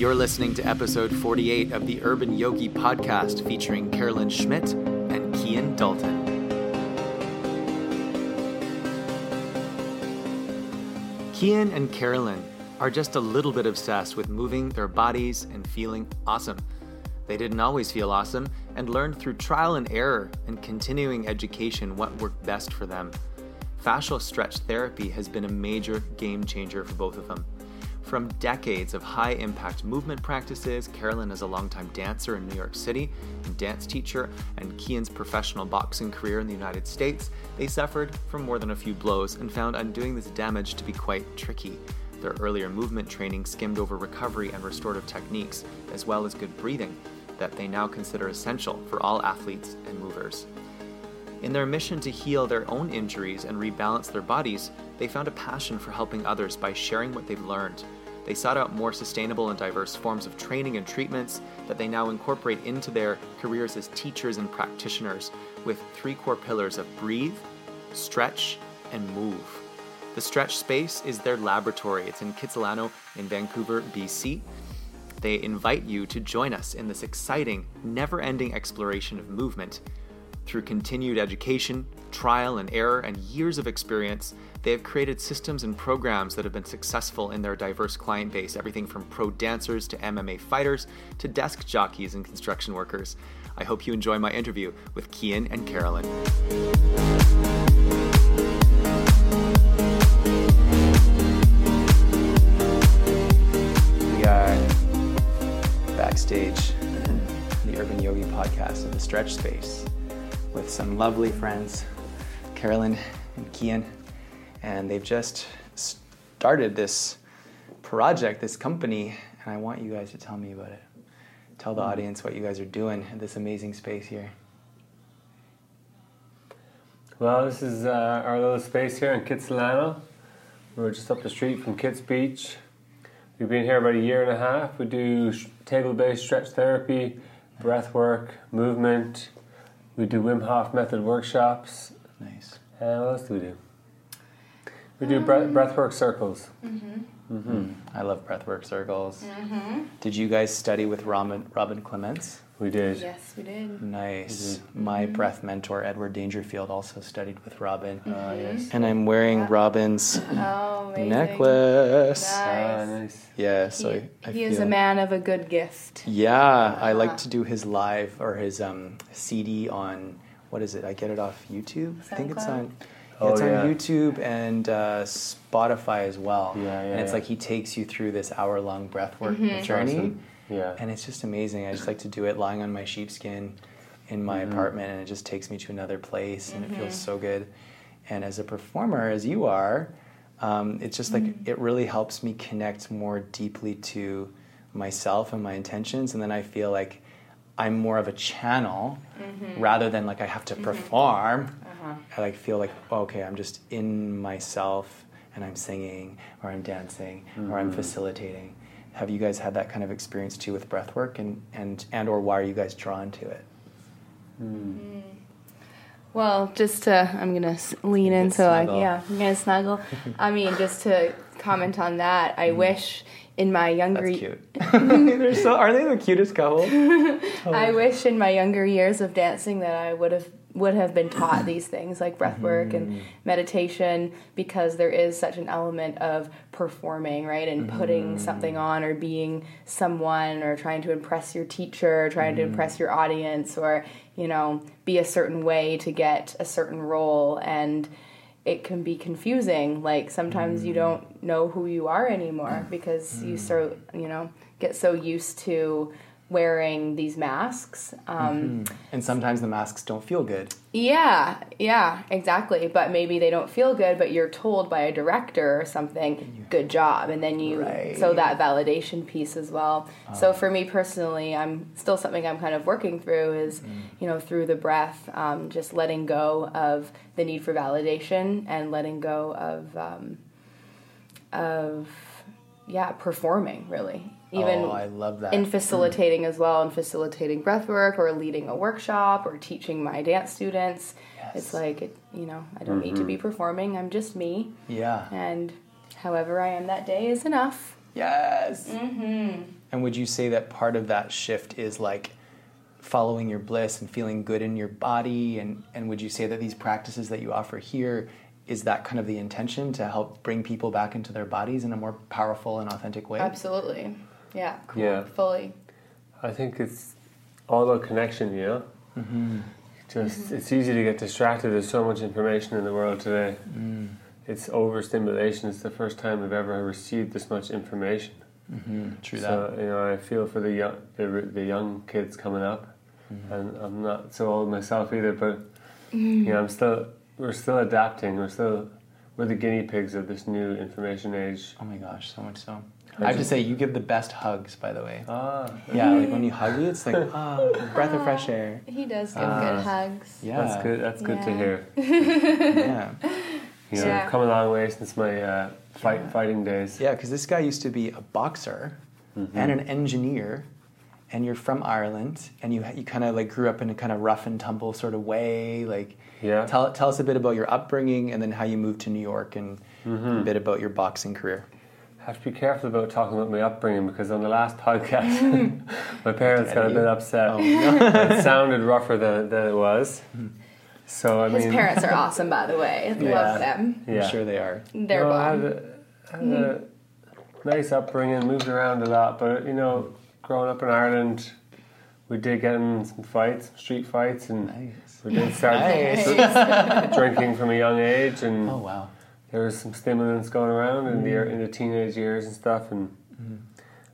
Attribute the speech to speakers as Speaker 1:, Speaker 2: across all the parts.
Speaker 1: You're listening to episode 48 of the Urban Yogi podcast featuring Carolyn Schmidt and Cian Dalton. Cian and Carolyn are just a little bit obsessed with moving their bodies and feeling awesome. They didn't always feel awesome and learned through trial and error and continuing education what worked best for them. Fascial stretch therapy has been a major game changer for both of them. From decades of high impact movement practices, Carolyn is a longtime dancer in New York City and dance teacher, and Cian's professional boxing career in the United States, they suffered from more than a few blows and found undoing this damage to be quite tricky. Their earlier movement training skimmed over recovery and restorative techniques, as well as good breathing, that they now consider essential for all athletes and movers. In their mission to heal their own injuries and rebalance their bodies, they found a passion for helping others by sharing what they've learned. They sought out more sustainable and diverse forms of training and treatments that they now incorporate into their careers as teachers and practitioners with three core pillars of breathe, stretch, and move. The stretch space is their laboratory. It's in Kitsilano in Vancouver, BC. They invite you to join us in this exciting, never ending exploration of movement. Through continued education, trial and error, and years of experience, they have created systems and programs that have been successful in their diverse client base everything from pro dancers to MMA fighters to desk jockeys and construction workers. I hope you enjoy my interview with Cian and Carolyn. We are backstage in the Urban Yogi podcast of the Stretch Space with some lovely friends, Carolyn and Cian, and they've just started this project, this company, and I want you guys to tell me about it. Tell the audience what you guys are doing in this amazing space here.
Speaker 2: Well, this is uh, our little space here in Kitsilano. We're just up the street from Kits Beach. We've been here about a year and a half. We do sh- table-based stretch therapy, breath work, movement. We do Wim Hof method workshops.
Speaker 1: Nice.
Speaker 2: And what else do we do? We do breath, breathwork circles.
Speaker 1: Mm-hmm. Mm-hmm. I love breathwork circles. Mm-hmm. Did you guys study with Robin, Robin Clements?
Speaker 2: We did.
Speaker 3: Yes, we did.
Speaker 1: Nice. My breath mentor, Edward Dangerfield, also studied with Robin.
Speaker 2: Ah, yes.
Speaker 1: And I'm wearing Robin's
Speaker 3: Oh, amazing.
Speaker 1: necklace.
Speaker 2: Ah,
Speaker 3: Nice.
Speaker 2: nice.
Speaker 1: Yeah, so
Speaker 3: he
Speaker 1: I, I
Speaker 3: he is a man of a good gift.
Speaker 1: Yeah, I like to do his live or his um, CD on what is it? I get it off YouTube. I think it's
Speaker 3: SoundCloud?
Speaker 1: on.
Speaker 2: Oh,
Speaker 1: it's on
Speaker 2: yeah.
Speaker 1: YouTube and uh, Spotify as well.
Speaker 2: Yeah, yeah,
Speaker 1: And it's
Speaker 2: yeah.
Speaker 1: like he takes you through this hour-long breathwork
Speaker 3: Mm-hmm.
Speaker 1: journey,
Speaker 2: Awesome. Yeah.
Speaker 1: and it's just amazing. I just like to do it lying on my sheepskin in my
Speaker 2: Mm-hmm.
Speaker 1: apartment, and it just takes me to another place, and it
Speaker 3: Mm-hmm.
Speaker 1: feels so good. And as a performer, as you are, um, it's just like
Speaker 3: Mm-hmm.
Speaker 1: it really helps me connect more deeply to myself and my intentions, and then I feel like I'm more of a channel
Speaker 3: Mm-hmm.
Speaker 1: rather than like I have to mm-hmm. perform.
Speaker 3: Uh-huh.
Speaker 1: I like feel like oh, okay, I'm just in myself and I'm singing or I'm dancing or I'm facilitating. Have you guys had that kind of experience too with breath work and, and, and or why are you guys drawn to it? Mm.
Speaker 3: Well, just to, I'm gonna lean in
Speaker 1: Good
Speaker 3: so I, yeah, I'm gonna snuggle. I mean, just to comment on that, I wish in my younger,
Speaker 1: That's cute. They're so are they the cutest couple?
Speaker 3: I oh. wish in my younger years of dancing that I would have would have been taught these things like breath work and mm-hmm. meditation because there is such an element of performing right and putting mm-hmm. something on or being someone or trying to impress your teacher or trying to mm-hmm. impress your audience or you know be a certain way to get a certain role. And it can be confusing. Like sometimes you mm. don't know who you are anymore because you mm. so you know get so used to wearing these masks um,
Speaker 1: And sometimes the masks don't feel good.
Speaker 3: yeah, yeah, exactly. But maybe they don't feel good, but you're told by a director or something, good job. And then you,
Speaker 1: Right.
Speaker 3: so that validation piece as well. So for me personally, I'm still something I'm kind of working through is, you know, through the breath, um, just letting go of the need for validation and letting go of, um, of, yeah, performing really. Even
Speaker 1: oh, I love that.
Speaker 3: in facilitating as well and facilitating breath work or leading a workshop or teaching my dance students
Speaker 1: Yes.
Speaker 3: it's like it, you know i don't need to be performing i'm just me
Speaker 1: yeah.
Speaker 3: and however i am that day is enough
Speaker 1: Yes.
Speaker 3: Mm-hmm.
Speaker 1: And would you say that part of that shift is like following your bliss and feeling good in your body? And, and would you say that these practices that you offer here is that kind of the intention to help bring people back into their bodies in a more powerful and authentic way?
Speaker 3: Absolutely. Yeah.
Speaker 2: Yeah.
Speaker 3: Fully.
Speaker 2: I think it's all about connection, you know?
Speaker 1: Mm-hmm.
Speaker 2: Just, it's easy to get distracted. There's so much information in the world today.
Speaker 1: Mm.
Speaker 2: It's overstimulation. It's the first time I've ever received this much information.
Speaker 1: Mm-hmm. True
Speaker 2: So, you know, I feel for the young, the, the young kids coming up.
Speaker 1: Mm-hmm.
Speaker 2: And I'm not so old myself either, but, you know, I'm still, we're still adapting. We're still, we're the guinea pigs of this new information age.
Speaker 1: Oh my gosh, so much so.
Speaker 2: I
Speaker 1: I have to say, you give the best hugs, by the way.
Speaker 2: Ah,
Speaker 1: Yeah, like when you hug me, it's like, ah, breath of fresh air.
Speaker 3: He does give
Speaker 2: Ah.
Speaker 3: good hugs.
Speaker 1: Yeah.
Speaker 2: that's good. That's good to
Speaker 3: Yeah.
Speaker 2: hear.
Speaker 1: Yeah.
Speaker 2: You know,
Speaker 3: Yeah.
Speaker 2: I've come a long way since my uh, fight fighting days.
Speaker 1: Yeah, because this guy used to be a boxer and an engineer, and you're from Ireland, and you you kind of like grew up in a kind of rough and tumble sort of way. Like,
Speaker 2: Yeah.
Speaker 1: tell tell us a bit about your upbringing, and then how you moved to New York, and mm-hmm. a bit about your boxing career.
Speaker 2: I have to be careful about talking about my upbringing because on the last podcast, my parents got a bit upset.
Speaker 1: Oh,
Speaker 2: it sounded rougher than, than it was. Hmm. So I
Speaker 3: His
Speaker 2: mean,
Speaker 3: parents are awesome, by the way.
Speaker 2: Yeah.
Speaker 3: Love them.
Speaker 2: yeah.
Speaker 1: I'm sure they are.
Speaker 3: They're
Speaker 2: No, I had,
Speaker 3: bomb.
Speaker 2: a, had a mm-hmm. nice upbringing, moved around a lot, but you know, growing up in Ireland, we did get in some fights, street fights, and
Speaker 1: Nice.
Speaker 2: we did start
Speaker 1: Nice.
Speaker 2: drinking from a young age, and
Speaker 1: Oh wow.
Speaker 2: there was some stimulants going around in the mm. in the teenage years and stuff, and mm.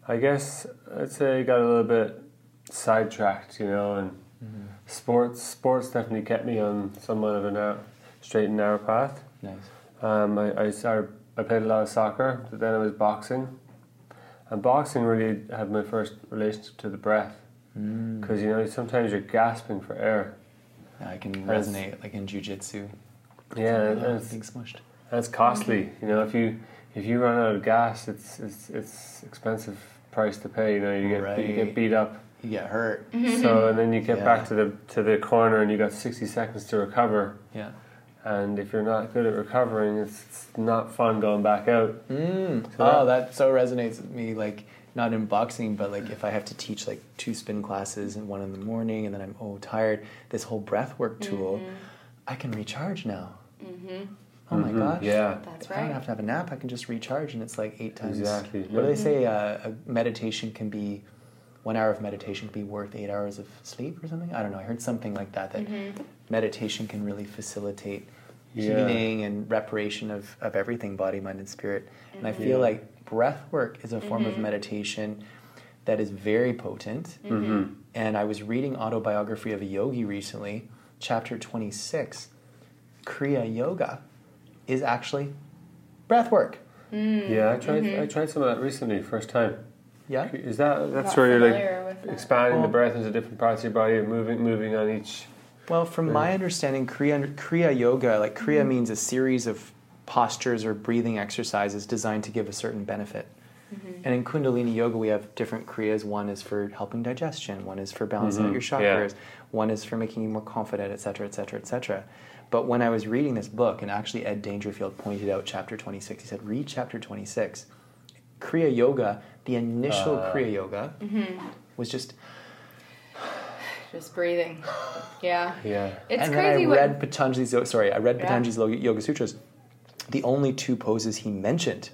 Speaker 2: I guess I'd say I got a little bit sidetracked, you know, and mm-hmm. sports sports definitely kept me on somewhat of a narrow, straight and narrow path.
Speaker 1: Nice.
Speaker 2: Um, I, I started I played a lot of soccer, but then I was boxing, and boxing really had my first relationship to the breath
Speaker 1: Mm.
Speaker 2: because you know sometimes you're gasping for air.
Speaker 1: I can
Speaker 2: That's-
Speaker 1: resonate like in jujitsu.
Speaker 2: Yeah, and it's,
Speaker 1: being smushed.
Speaker 2: and it's costly. You know, if you if you run out of gas, it's it's it's expensive price to pay. You know, you get you get beat up.
Speaker 1: You get hurt.
Speaker 2: So and then you get
Speaker 1: Yeah.
Speaker 2: back to the to the corner and you got sixty seconds to recover.
Speaker 1: Yeah.
Speaker 2: And if you're not good at recovering, it's, it's not fun going back out.
Speaker 1: Mm.
Speaker 2: So
Speaker 1: oh,
Speaker 2: that-
Speaker 1: that so resonates with me. Like not in boxing, but like if I have to teach like two spin classes and one in the morning, and then I'm oh tired. This whole breath work tool, I can recharge now.
Speaker 3: Mm-hmm.
Speaker 1: Oh my
Speaker 2: Mhm.
Speaker 1: gosh!
Speaker 2: Yeah.
Speaker 3: That's right.
Speaker 1: I don't have to have a nap. I can just recharge, and it's like eight times.
Speaker 2: Exactly,
Speaker 1: What do they say? Uh, a meditation can be one hour of meditation can be worth eight hours of sleep or something. I don't know. I heard something like that. That meditation can really facilitate
Speaker 2: Yeah.
Speaker 1: healing and reparation of, of everything, body, mind, and spirit. And I feel mm-hmm. like breath work is a form of mm-hmm. meditation that is very potent.
Speaker 2: Mm-hmm. mm-hmm.
Speaker 1: And I was reading autobiography of a yogi recently, chapter 26. Kriya Yoga is actually breath work. Mm.
Speaker 2: Yeah, I tried I tried some of that recently, first time.
Speaker 1: Yeah?
Speaker 2: Is that that's where you're like
Speaker 3: with that.
Speaker 2: expanding the
Speaker 1: oh.
Speaker 2: breath into different parts of your body and moving moving on each.
Speaker 1: Well, from my understanding, Kriya, Kriya Yoga, like Kriya means a series of postures or breathing exercises designed to give a certain benefit. And in Kundalini Yoga, we have different Kriyas. One is for helping digestion, one is for balancing out your
Speaker 2: Mhm, yeah.
Speaker 1: chakras, one is for making you more confident, et cetera, et cetera, et cetera. But when I was reading this book, and actually Ed Dangerfield pointed out chapter 26, he said, read chapter 26. Kriya Yoga, the initial
Speaker 2: Ah.
Speaker 1: Kriya Yoga, was just
Speaker 3: Just breathing. Yeah.
Speaker 2: Yeah.
Speaker 3: It's
Speaker 1: and
Speaker 3: crazy
Speaker 1: then I
Speaker 3: what
Speaker 1: read Patanjali's. Sorry, I read
Speaker 3: Yeah.
Speaker 1: Patanjali's Yoga Sutras. The only two poses he mentioned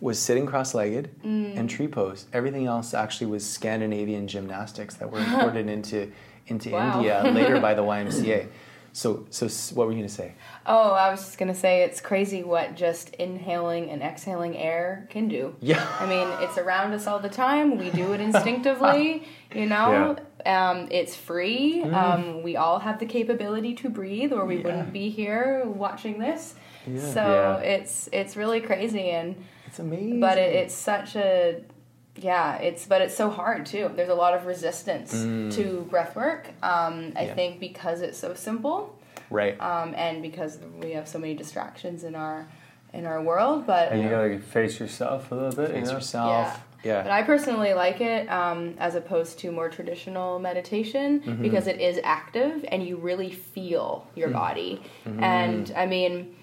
Speaker 1: was sitting cross-legged
Speaker 3: Mm.
Speaker 1: and tree pose. Everything else actually was Scandinavian gymnastics that were imported into into
Speaker 3: Wow.
Speaker 1: India later by the YMCA. So, so what were you going to say?
Speaker 3: Oh, I was just gonna say it's crazy what just inhaling and exhaling air can do.
Speaker 1: Yeah.
Speaker 3: I mean, it's around us all the time. We do it instinctively, you know. Um, it's free. Um, we all have the capability to breathe, or we
Speaker 1: Yeah.
Speaker 3: wouldn't be here watching this.
Speaker 1: Yeah.
Speaker 3: So
Speaker 2: Yeah.
Speaker 3: it's it's really crazy, and
Speaker 1: It's amazing.
Speaker 3: but it, it's such a yeah it's but it's so hard too there's a lot of resistance to breath work um, i
Speaker 1: Yeah.
Speaker 3: think because it's so simple
Speaker 1: right.
Speaker 3: um, and because we have so many distractions in our in our world but
Speaker 2: And you gotta face yourself a little bit.
Speaker 1: Face
Speaker 2: you know?
Speaker 1: yourself. Yeah.
Speaker 3: but I personally like it um, as opposed to more traditional meditation
Speaker 1: Mm-hmm.
Speaker 3: because it is active and you really feel your
Speaker 1: Mm.
Speaker 3: body.
Speaker 1: Mm-hmm.
Speaker 3: And I mean,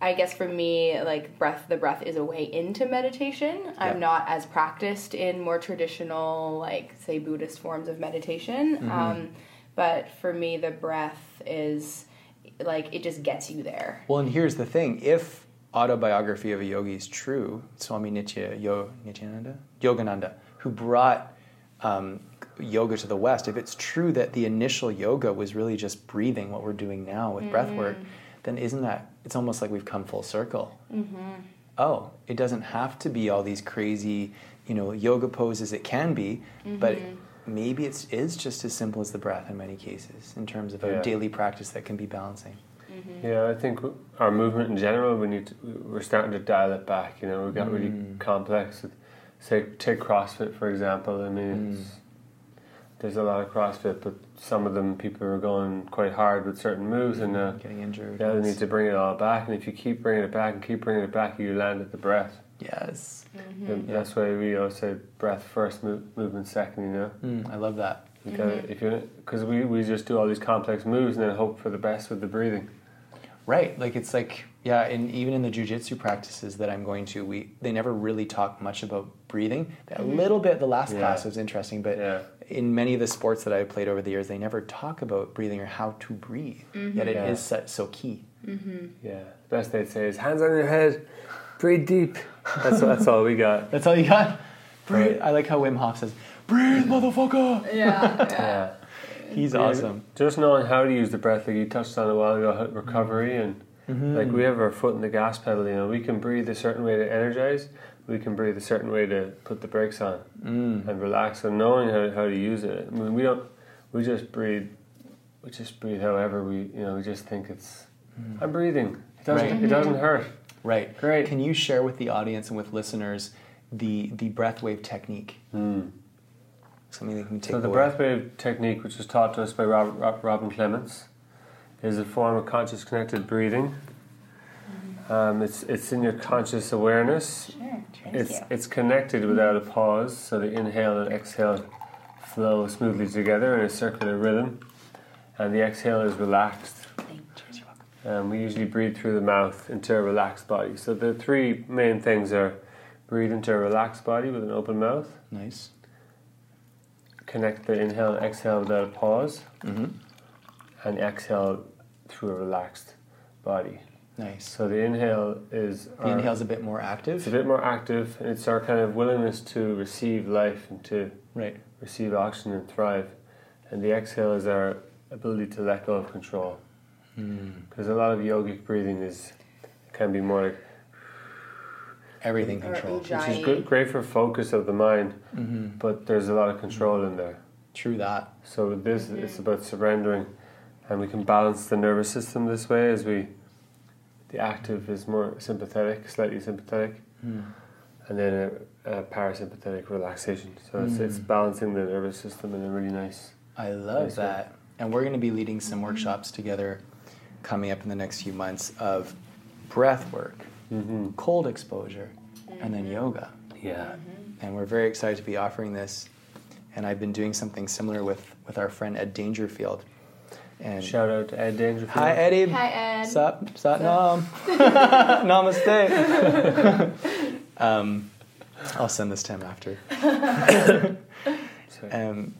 Speaker 3: I guess for me, like breath, the breath is a way into meditation. I'm not as practiced in more traditional, like say Buddhist forms of meditation.
Speaker 1: Mm-hmm.
Speaker 3: Um, but for me, the breath is like it just gets you there.
Speaker 1: Well, and here's the thing: if autobiography of a yogi is true, Swami Nitya Yo, Nityananda Yogananda, who brought um, yoga to the West, if it's true that the initial yoga was really just breathing, what we're doing now with breath work, mm. then isn't that? It's almost like we've come full circle. Mm-hmm. Oh, it doesn't have to be all these crazy, you know, yoga poses. It can be, but mm-hmm. maybe it's just as simple as the breath in many cases in terms of a daily practice that can be balancing.
Speaker 2: Yeah, I think our movement in general, we need to, we're starting to dial it back. You know, we got really
Speaker 1: Mm.
Speaker 2: complex. Say, take CrossFit for example. I mean,
Speaker 1: Mm.
Speaker 2: it's, there's a lot of CrossFit, but some of them people are going quite hard with certain moves, and uh,
Speaker 1: Getting injured.
Speaker 2: yeah, they need to bring it all back. And if you keep bringing it back and keep bringing it back, you land at the breath.
Speaker 1: Yes.
Speaker 2: And That's why we always say breath first, move, movement second. You know,
Speaker 1: Mm, I love that.
Speaker 2: you gotta, if you because we, we just do all these complex moves and then hope for the best with the breathing.
Speaker 1: Right. Like it's like yeah, and even in the jujitsu practices that I'm going to, we they never really talk much about breathing. A mm-hmm. little bit the last
Speaker 2: Yeah.
Speaker 1: class was interesting, but
Speaker 2: Yeah.
Speaker 1: in many of the sports that I've played over the years, they never talk about breathing or how to breathe. Mm-hmm. Yet it is
Speaker 2: Yeah.
Speaker 1: so, so key. Mm-hmm.
Speaker 2: Yeah, the best they'd say is hands on your head, breathe deep. That's that's all we got.
Speaker 1: That's all you got. Breathe. I like how Wim Hof says, "Breathe, motherfucker."
Speaker 3: Yeah.
Speaker 2: Yeah,
Speaker 1: He's
Speaker 2: Yeah,
Speaker 1: awesome.
Speaker 2: Just knowing how to use the breath, like you touched on a while ago, recovery and like we have our foot in the gas pedal. You know, we can breathe a certain way to energize. We can breathe a certain way to put the brakes on
Speaker 1: Mm.
Speaker 2: and relax. And knowing how, how to use it, I mean, we don't. We just breathe. We just breathe however we. You know, we just think it's. I'm breathing. It doesn't.
Speaker 1: Right.
Speaker 2: It doesn't hurt.
Speaker 1: Right.
Speaker 2: Great.
Speaker 1: Can you share with the audience and with listeners the the breath wave technique?
Speaker 2: Mm.
Speaker 1: Something they can take
Speaker 2: So the
Speaker 1: away.
Speaker 2: breath wave technique, which was taught to us by Rob, Rob, Robin Clements, is a form of conscious connected breathing. Um, it's it's in your conscious awareness.
Speaker 3: Sure. Thank
Speaker 2: It's
Speaker 3: you.
Speaker 2: it's connected without a pause, so the inhale and exhale flow smoothly together in a circular rhythm, and the exhale is relaxed.
Speaker 1: Cheers, you're welcome.
Speaker 2: Um, we usually breathe through the mouth into a relaxed body. So the three main things are breathe into a relaxed body with an open mouth,
Speaker 1: Nice.
Speaker 2: Connect the inhale and exhale with a pause.
Speaker 1: Mm-hmm.
Speaker 2: and exhale through a relaxed body.
Speaker 1: Nice.
Speaker 2: So the inhale is
Speaker 1: The
Speaker 2: our,
Speaker 1: inhale's a bit more active.
Speaker 2: it's a bit more active, and it's our kind of willingness to receive life and to
Speaker 1: Right.
Speaker 2: receive oxygen and thrive. And the exhale is our ability to let go of control.
Speaker 1: Mm.
Speaker 2: Because a lot of yogic breathing is can be more like,
Speaker 1: Everything
Speaker 3: Or
Speaker 1: controlled.
Speaker 2: which is good, great for focus of the mind,
Speaker 1: Mm-hmm.
Speaker 2: but there's a lot of control in there.
Speaker 1: True that.
Speaker 2: So with this, it's about surrendering, and we can balance the nervous system this way as we. The active is more sympathetic, slightly sympathetic,
Speaker 1: Mm.
Speaker 2: and then a, a parasympathetic relaxation. So it's, it's
Speaker 1: Mm.
Speaker 2: balancing the nervous system in a really nice.
Speaker 1: I love
Speaker 2: Nice one.
Speaker 1: that. And we're going to be leading some workshops together coming up in the next few months of breath work,
Speaker 2: Mm-hmm.
Speaker 1: cold exposure, and then yoga.
Speaker 2: Yeah.
Speaker 1: And we're very excited to be offering this. And I've been doing something similar with, with our friend Ed Dangerfield. And
Speaker 2: Shout out to Ed Dangerfield.
Speaker 1: hi Eddie.
Speaker 3: Hi, Ed.
Speaker 1: Sup? Sat nam. Namaste. um, I'll send this to him after. Um,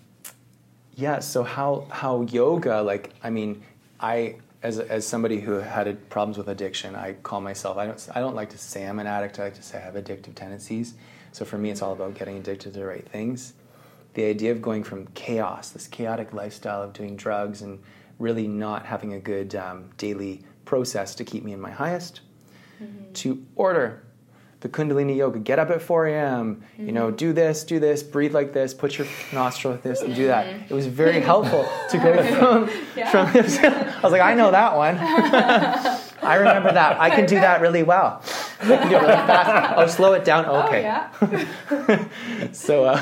Speaker 1: yeah. So how how yoga? Like, I mean, I as as somebody who had a- problems with addiction, I call myself. I don't I don't like to say I'm an addict. I like to say I have addictive tendencies. So for me, it's all about getting addicted to the right things. The idea of going from chaos, this chaotic lifestyle of doing drugs and really not having a good um, daily process to keep me in my highest, to order the Kundalini yoga. Get up at 4 a.m. You know, do this, do this, breathe like this, put your nostril like this, and do that. It was very helpful to go from from this. I was like, I know that one. I remember that. I can do that really well. I can do it really fast. Oh, slow it down. Okay.
Speaker 3: Oh, yeah.
Speaker 1: So uh,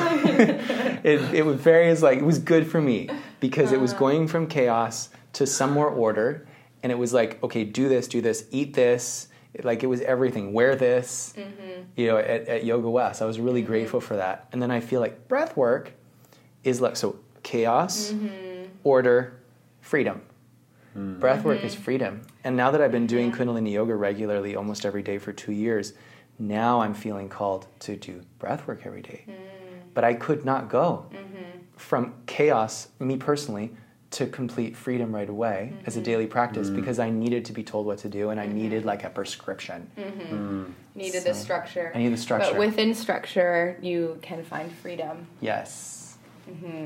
Speaker 1: it it was very like it was good for me because it was
Speaker 3: Uh-huh.
Speaker 1: going from chaos to some more order, and it was like okay, do this, do this, eat this. Like it was everything. Wear this.
Speaker 3: Mm-hmm.
Speaker 1: You know, at, at Yoga West, I was really grateful for that. And then I feel like breath work is like so chaos,
Speaker 3: Mm-hmm.
Speaker 1: order, freedom. Breath work
Speaker 3: Mm-hmm.
Speaker 1: is freedom. And now that I've been doing Kundalini yoga regularly almost every day for two years, now I'm feeling called to do breath work every day.
Speaker 3: Mm.
Speaker 1: But I could not go
Speaker 3: Mm-hmm.
Speaker 1: from chaos, me personally, to complete freedom right away as a
Speaker 3: Mm-hmm.
Speaker 1: daily practice because I needed to be told what to do and I needed like a prescription.
Speaker 3: Needed the structure.
Speaker 1: I needed the structure.
Speaker 3: But within structure, you can find freedom.
Speaker 1: Yes.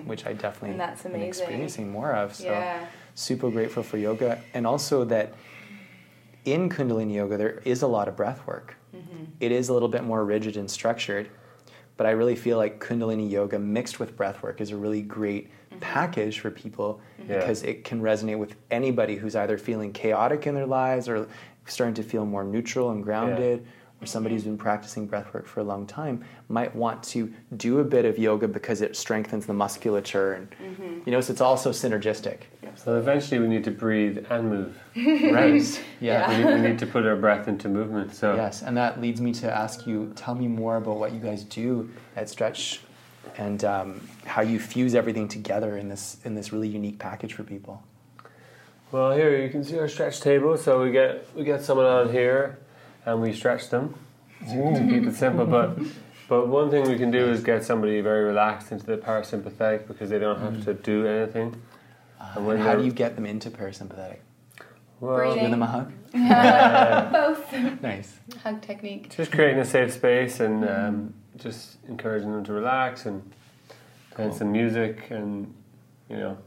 Speaker 1: Which I definitely
Speaker 3: And that's
Speaker 1: am
Speaker 3: amazing.
Speaker 1: experiencing more of. So
Speaker 3: Yeah.
Speaker 1: super grateful for yoga. And also that in Kundalini yoga, there is a lot of breath work.
Speaker 3: Mm-hmm.
Speaker 1: It is a little bit more rigid and structured. But I really feel like Kundalini yoga mixed with breath work is a really great
Speaker 3: Mm-hmm.
Speaker 1: Package for people mm-hmm.
Speaker 2: Yeah.
Speaker 1: because it can resonate with anybody who's either feeling chaotic in their lives or starting to feel more neutral and grounded or somebody who's mm-hmm. been practicing breath work for a long time might want to do a bit of yoga because it strengthens the musculature and mm-hmm. you know so it's also synergistic.
Speaker 2: So eventually we need to breathe and move.
Speaker 1: right. Yeah,
Speaker 2: We, need, we need to put our breath into movement. So.
Speaker 1: Yes and that leads me to ask you tell me more about what you guys do at stretch and um, how you fuse everything together in this in this really unique package for people
Speaker 2: Well, here you can see our stretch table. So we get we get someone on here, and we stretch them to, to keep it simple. But but one thing we can do is get somebody very relaxed into the parasympathetic because they don't have to do anything. And
Speaker 1: and how do you get them into parasympathetic
Speaker 2: Well,
Speaker 3: Breathing.
Speaker 1: give them a hug
Speaker 3: Both.
Speaker 1: nice
Speaker 3: Hug technique.
Speaker 2: just creating a safe space and um, just encouraging them to relax and playing
Speaker 1: Cool.
Speaker 2: some music and you know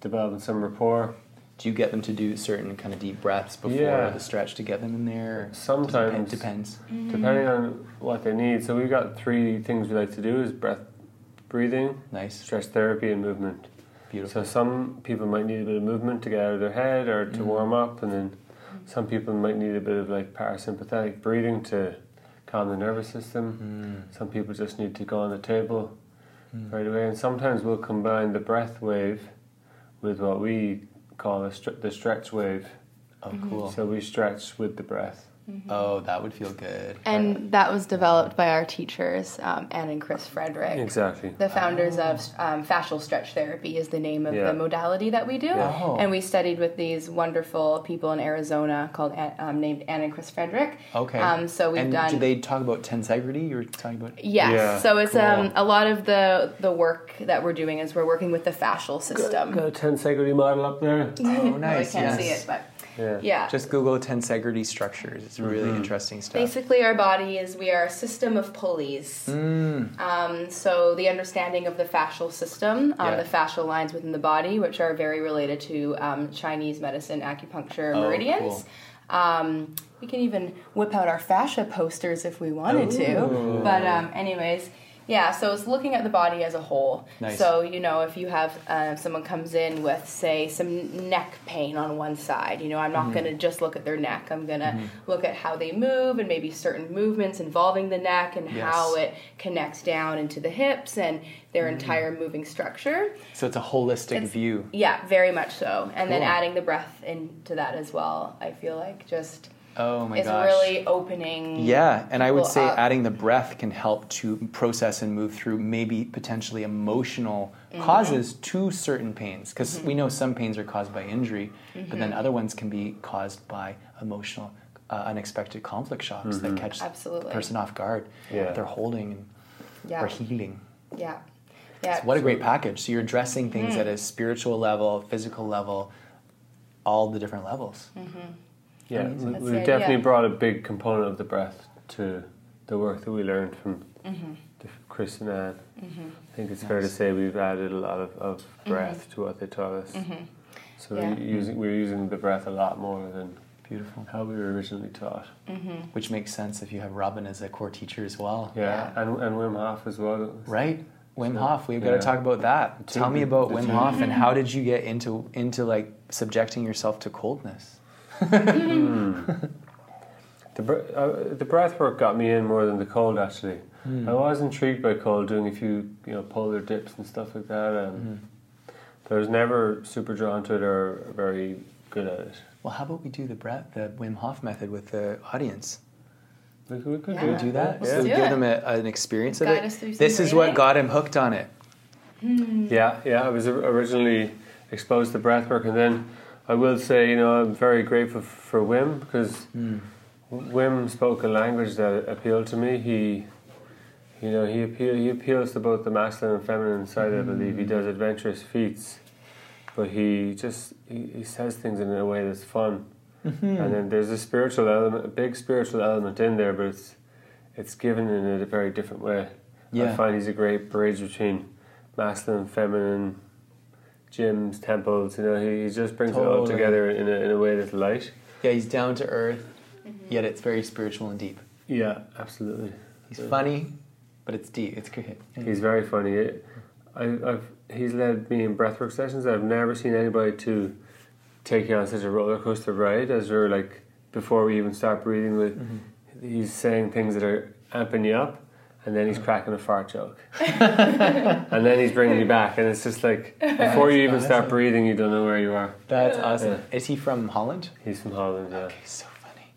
Speaker 2: developing some rapport.
Speaker 1: do you get them to do certain kind of deep breaths before
Speaker 2: Yeah.
Speaker 1: the stretch to get them in there or
Speaker 2: Sometimes
Speaker 1: depends
Speaker 2: depending on what they need. So we've got three things we like to do: is breath, breathing,
Speaker 1: nice
Speaker 2: stretch therapy, and movement.
Speaker 1: beautiful
Speaker 2: So some people might need a bit of movement to get out of their head or to
Speaker 1: Mm.
Speaker 2: warm up, and then some people might need a bit of like parasympathetic breathing to calm the nervous system.
Speaker 1: Mm.
Speaker 2: Some people just need to go on the table
Speaker 1: Mm.
Speaker 2: right away, and sometimes we'll combine the breath wave with what we call a stre- the stretch wave.
Speaker 1: oh cool
Speaker 2: So we stretch with the breath.
Speaker 1: Oh that would feel good
Speaker 3: And that was developed by our teachers, um, Anne and Chris Frederick.
Speaker 2: Exactly.
Speaker 3: The founders of um, fascial stretch therapy is the name of
Speaker 2: Yeah.
Speaker 3: the modality that we do,
Speaker 2: Yeah.
Speaker 1: Oh.
Speaker 3: and we studied with these wonderful people in Arizona called um, named Anne and Chris Frederick.
Speaker 1: okay
Speaker 3: Um, so we've
Speaker 1: and
Speaker 3: done.
Speaker 1: do they talk about tensegrity you were talking about
Speaker 3: Yes.
Speaker 2: Yeah,
Speaker 3: so it's um,
Speaker 1: cool.
Speaker 3: a lot of the the work that we're doing is we're working with the fascial system.
Speaker 2: Got a tensegrity model up there.
Speaker 1: oh
Speaker 3: Well, I
Speaker 1: nice
Speaker 3: can't see
Speaker 1: yes.
Speaker 3: it, but
Speaker 2: Yeah.
Speaker 3: yeah.
Speaker 1: just google tensegrity structures it's really interesting stuff
Speaker 3: Basically, our body is we are a system of pulleys.
Speaker 1: mm.
Speaker 3: Um, so the understanding of the fascial system, um,
Speaker 1: Yeah.
Speaker 3: the fascial lines within the body, which are very related to um, Chinese medicine, acupuncture,
Speaker 1: Oh,
Speaker 3: meridians. Um, we can even whip out our fascia posters if we wanted to. But um, anyways, yeah. So it's looking at the body as a whole.
Speaker 1: Nice.
Speaker 3: So you know, if you have uh, someone comes in with, say, some neck pain on one side, you know, I'm
Speaker 1: Mm-hmm.
Speaker 3: not going to just look at their neck. I'm going to look at how they move and maybe certain movements involving the neck and
Speaker 1: Yes.
Speaker 3: how it connects down into the hips and their
Speaker 1: Mm-hmm.
Speaker 3: entire moving structure.
Speaker 1: so it's a holistic
Speaker 3: It's-
Speaker 1: view
Speaker 3: Yeah, very much so. And then adding the breath into that as well, I feel like just
Speaker 1: oh my
Speaker 3: is
Speaker 1: gosh
Speaker 3: really opening.
Speaker 1: Yeah, and I would say
Speaker 3: up.
Speaker 1: adding the breath can help to process and move through maybe potentially emotional
Speaker 3: Mm-hmm.
Speaker 1: causes to certain pains. Because we know some pains are caused by injury, but
Speaker 3: Mm-hmm.
Speaker 1: then other ones can be caused by emotional, uh, unexpected conflict shocks that catch
Speaker 3: Absolutely.
Speaker 1: the person off guard.
Speaker 2: Yeah.
Speaker 1: They're holding and,
Speaker 3: Yeah.
Speaker 1: or healing.
Speaker 3: Yeah. Yeah.
Speaker 1: What a great package. So you're addressing things
Speaker 3: Mm-hmm.
Speaker 1: at a spiritual level, physical level, all the different levels.
Speaker 2: Yeah, we, we've definitely
Speaker 3: idea.
Speaker 2: brought a big component of the breath to the work that we learned from
Speaker 3: Mm-hmm.
Speaker 2: Chris and Anne. I think it's fair to say we've added a lot of, of
Speaker 3: Mm-hmm.
Speaker 2: breath to what they taught us. So
Speaker 3: Yeah.
Speaker 2: we're, using, we're using the breath a lot more than
Speaker 1: Beautiful.
Speaker 2: how we were originally taught.
Speaker 1: Which makes sense if you have Robin as a core teacher as well.
Speaker 2: Yeah, And, and Wim Hof as well.
Speaker 1: Right? Wim
Speaker 2: So,
Speaker 1: Hof, we've got to talk about that. Tell me about Wim Hof and how did you get into into like subjecting yourself to coldness?
Speaker 2: The, br- uh, the breath work got me in more than the cold actually.
Speaker 1: Hmm.
Speaker 2: I was intrigued by cold, doing a few you know polar dips and stuff like that. And but I was never super drawn to it or very good at it.
Speaker 1: Well, how about we do the breath, the Wim Hof method with the audience?
Speaker 2: We could, we could
Speaker 3: Yeah.
Speaker 2: do
Speaker 1: Can we do that?
Speaker 3: Let's
Speaker 1: so
Speaker 3: do
Speaker 1: give
Speaker 3: it.
Speaker 1: them a, an experience of it.
Speaker 3: us through
Speaker 1: This is what got him hooked on it.
Speaker 2: Yeah, yeah. I was originally exposed to breath work, and then I will say, you know, I'm very grateful for Wim because
Speaker 1: Mm.
Speaker 2: Wim spoke a language that appealed to me. He, you know, he appeal, he appeals to both the masculine and feminine side. I believe he does adventurous feats, but he just he, he says things in a way that's fun.
Speaker 1: Mm-hmm.
Speaker 2: And then there's a spiritual element, a big spiritual element in there, but it's it's given in a very different way. I find he's a great bridge between masculine, and feminine, gyms, temples. You know, he, he just brings it all together in a, in a way that's light.
Speaker 1: Yeah, he's down to earth, mm-hmm. yet it's very spiritual and deep.
Speaker 2: Yeah, absolutely.
Speaker 1: He's funny, but it's deep. It's good.
Speaker 2: He's very funny. I, I've he's led me in breathwork sessions. I've never seen anybody to take you on such a roller coaster ride as we're like before we even start breathing. With mm-hmm. he's saying things that are amping you up, and then he's oh. cracking a fart joke, and then he's bringing you back, and it's just like before you even start breathing, you don't know where you are.
Speaker 1: That's awesome.
Speaker 2: Yeah.
Speaker 1: Is he from Holland?
Speaker 2: He's from Holland, yeah.
Speaker 1: Okay, so funny.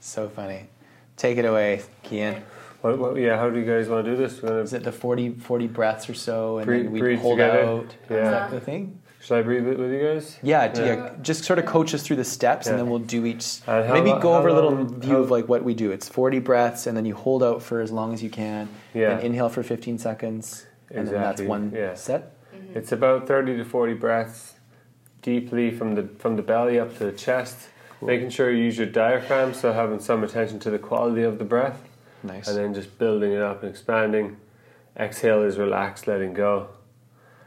Speaker 1: So funny. Take it away, Cian.
Speaker 2: What, what, yeah, how do you guys want to do this?
Speaker 1: Is it the 40, 40 breaths or so, and
Speaker 2: Breathe-
Speaker 1: then we
Speaker 2: breathe
Speaker 1: hold
Speaker 2: together.
Speaker 1: out?
Speaker 2: Yeah.
Speaker 1: Is that the thing?
Speaker 2: Should I breathe with, with you guys?
Speaker 1: Yeah,
Speaker 2: Yeah.
Speaker 1: yeah. Just sort of coach us through the steps, and then we'll do each.
Speaker 2: And how
Speaker 1: maybe
Speaker 2: lo-
Speaker 1: go
Speaker 2: how
Speaker 1: over a little view
Speaker 2: how-
Speaker 1: of like what we do. It's forty breaths, and then you hold out for as long as you can.
Speaker 2: Yeah.
Speaker 1: Then inhale for fifteen seconds, and then that's one
Speaker 2: yeah.
Speaker 1: set. Mm-hmm.
Speaker 2: It's about thirty to forty breaths deeply from the from the belly up to the chest, making sure you use your diaphragm, so having some attention to the quality of the breath,
Speaker 1: Nice.
Speaker 2: and then just building it up and expanding. Exhale is relaxed, letting go.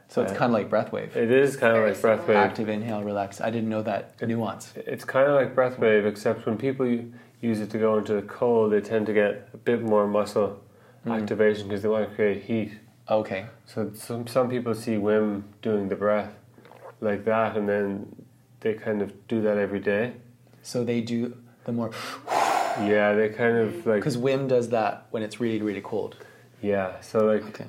Speaker 1: So it's kind of like breath wave.
Speaker 2: It is kind of like breath wave.
Speaker 1: Active inhale, relax. I didn't know that nuance.
Speaker 2: It's kind of like breath wave, except when people use it to go into the cold, they tend to get a bit more muscle
Speaker 1: Mm.
Speaker 2: activation because they want to create heat.
Speaker 1: Okay.
Speaker 2: So some some people see Wim doing the breath like that, and then they kind of do that every day.
Speaker 1: So they do the more
Speaker 2: Yeah, they kind of like
Speaker 1: because Wim does that when it's really really cold.
Speaker 2: yeah. So like
Speaker 1: Okay.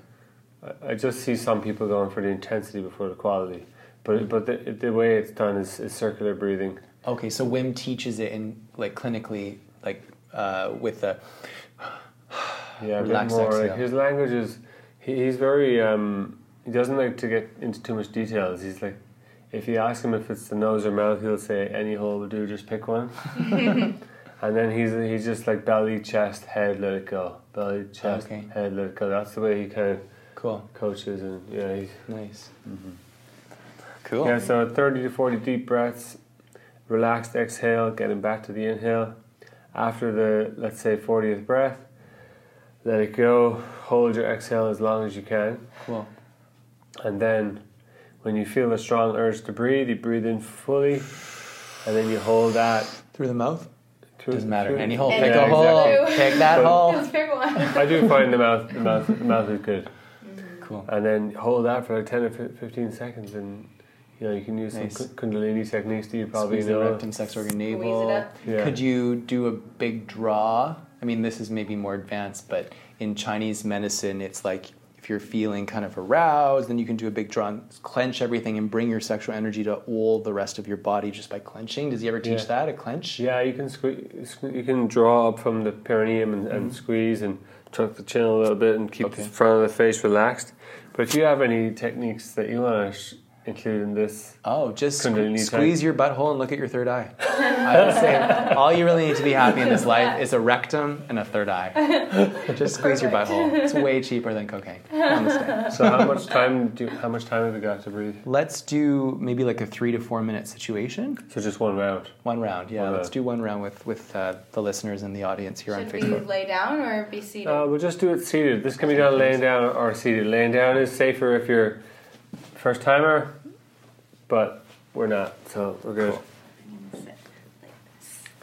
Speaker 2: I, I just see some people going for the intensity before the quality, but but the, the way it's done is, is circular breathing.
Speaker 1: Okay, so Wim teaches it in like clinically, like uh, with the
Speaker 2: Yeah, a bit
Speaker 1: Relaxed
Speaker 2: more. Like his language is he, he's very um, he doesn't like to get into too much details. He's like if you ask him if it's the nose or mouth, he'll say any hole will do. Just pick one. and then he's he's just like belly, chest, head, let it go. Belly, chest,
Speaker 1: Okay.
Speaker 2: head, let it go. That's the way he kind of
Speaker 1: cool,
Speaker 2: coaches, and yeah, he's,
Speaker 1: nice, mm-hmm. cool.
Speaker 2: yeah. So thirty to forty deep breaths, relaxed exhale, getting back to the inhale. After the let's say fortieth breath, let it go. Hold your exhale as long as you can.
Speaker 1: Cool.
Speaker 2: And then when you feel a strong urge to breathe, you breathe in fully and then you hold that.
Speaker 1: Through the mouth.
Speaker 2: Through,
Speaker 1: Doesn't matter.
Speaker 2: through-
Speaker 1: Any hole.
Speaker 3: Any
Speaker 1: Pick
Speaker 2: Yeah,
Speaker 1: a hole.
Speaker 3: exactly.
Speaker 1: Pick that
Speaker 2: But-
Speaker 1: hole.
Speaker 3: Pick one.
Speaker 2: I do find the mouth, the mouth, the mouth is good.
Speaker 1: Cool.
Speaker 2: And then hold that for like 10 or 15 seconds and you know, you can use
Speaker 1: Nice.
Speaker 2: some Kundalini techniques that you probably
Speaker 1: Squeeze the
Speaker 2: know.
Speaker 1: rectum, sex organ, navel.
Speaker 2: Yeah.
Speaker 1: Could you do a big draw? I mean, this is maybe more advanced, but in Chinese medicine, it's like if you're feeling kind of aroused, then you can do a big draw and clench everything and bring your sexual energy to all the rest of your body just by clenching. Does he ever teach
Speaker 2: Yeah.
Speaker 1: that? A clench?
Speaker 2: Yeah, you can squeeze, you can draw up from the perineum and, and mm-hmm. squeeze and tuck the chin a little bit and keep
Speaker 1: Okay.
Speaker 2: the front of the face relaxed. But if you have any techniques that you want to sh- include in this,
Speaker 1: Oh, just sque- squeeze your butthole and look at your third eye. I would say all you really need to be happy in this life is a rectum and a third eye. Just squeeze your butthole. It's way cheaper than cocaine.
Speaker 2: So how much time do how much time have we got to breathe?
Speaker 1: Let's do maybe like a three to four minute situation.
Speaker 2: So just one round.
Speaker 1: One round, yeah.
Speaker 2: One
Speaker 1: let's
Speaker 2: round.
Speaker 1: do one round with with uh, the listeners and the audience here on Facebook.
Speaker 3: Should we lay down or be seated?
Speaker 2: Uh, we'll just do it seated. This can be done laying down or seated. Laying down is safer if you're first timer, but we're not, so we're good.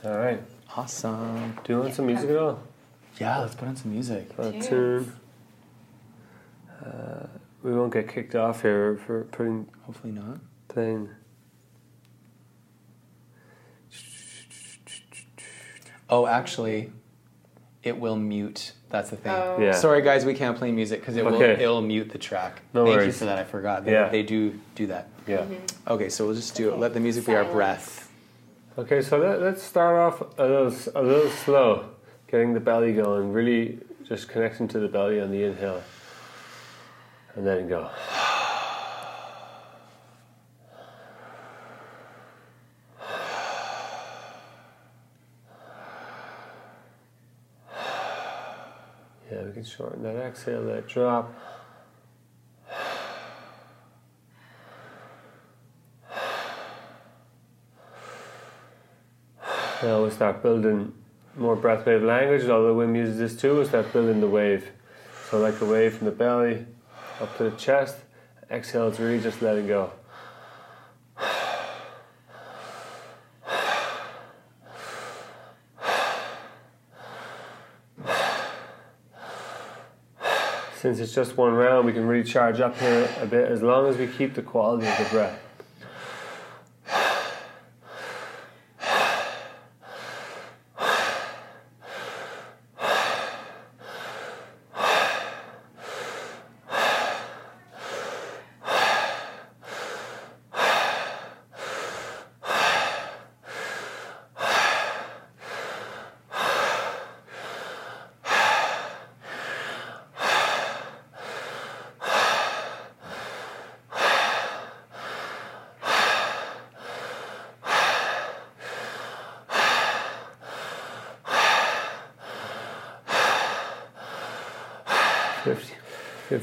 Speaker 2: All right.
Speaker 1: Awesome.
Speaker 2: Do you want some music at all?
Speaker 1: Yeah, let's put on some music.
Speaker 2: A tune. Uh, we won't get kicked off here for putting
Speaker 1: Hopefully not.
Speaker 2: playing.
Speaker 1: Oh, actually, it will mute. That's the thing.
Speaker 3: Oh.
Speaker 2: Yeah.
Speaker 1: Sorry, guys, we can't play music because it will it'll mute the track.
Speaker 2: No
Speaker 1: Thank you for that. I forgot. They,
Speaker 2: Yeah.
Speaker 1: they do do that.
Speaker 2: Yeah. Mm-hmm.
Speaker 1: Okay, so we'll just do okay. let the music Silence. be our breath.
Speaker 2: Okay, so let, let's start off a little, a little slow, getting the belly going, really just connecting to the belly on the inhale. And then go. Yeah, we can shorten that exhale, that. drop. Now we start building more breath wave language, although Wim uses this too, we start building the wave. So like a wave from the belly up to the chest, exhale is really just letting go. Since it's just one round, we can really charge up here a bit as long as we keep the quality of the breath.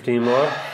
Speaker 2: 15 more.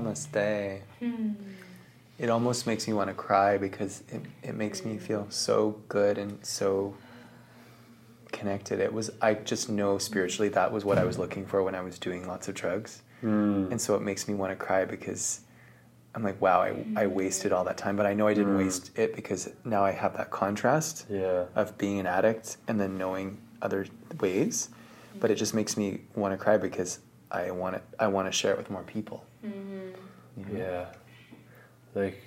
Speaker 1: Namaste. Hmm. It almost makes me want to cry because it, it makes me feel so good and so connected. It was I just know spiritually that was what I was looking for when I was doing lots of drugs. Hmm. And so it makes me want to cry because I'm like, wow, I, I hmm. wasted all that time, but I know I didn't waste it because now I have that contrast
Speaker 2: Yeah.
Speaker 1: of being an addict and then knowing other ways. But it just makes me want to cry because I want it. I want to share it with more people. Mm-hmm.
Speaker 2: Yeah. Like,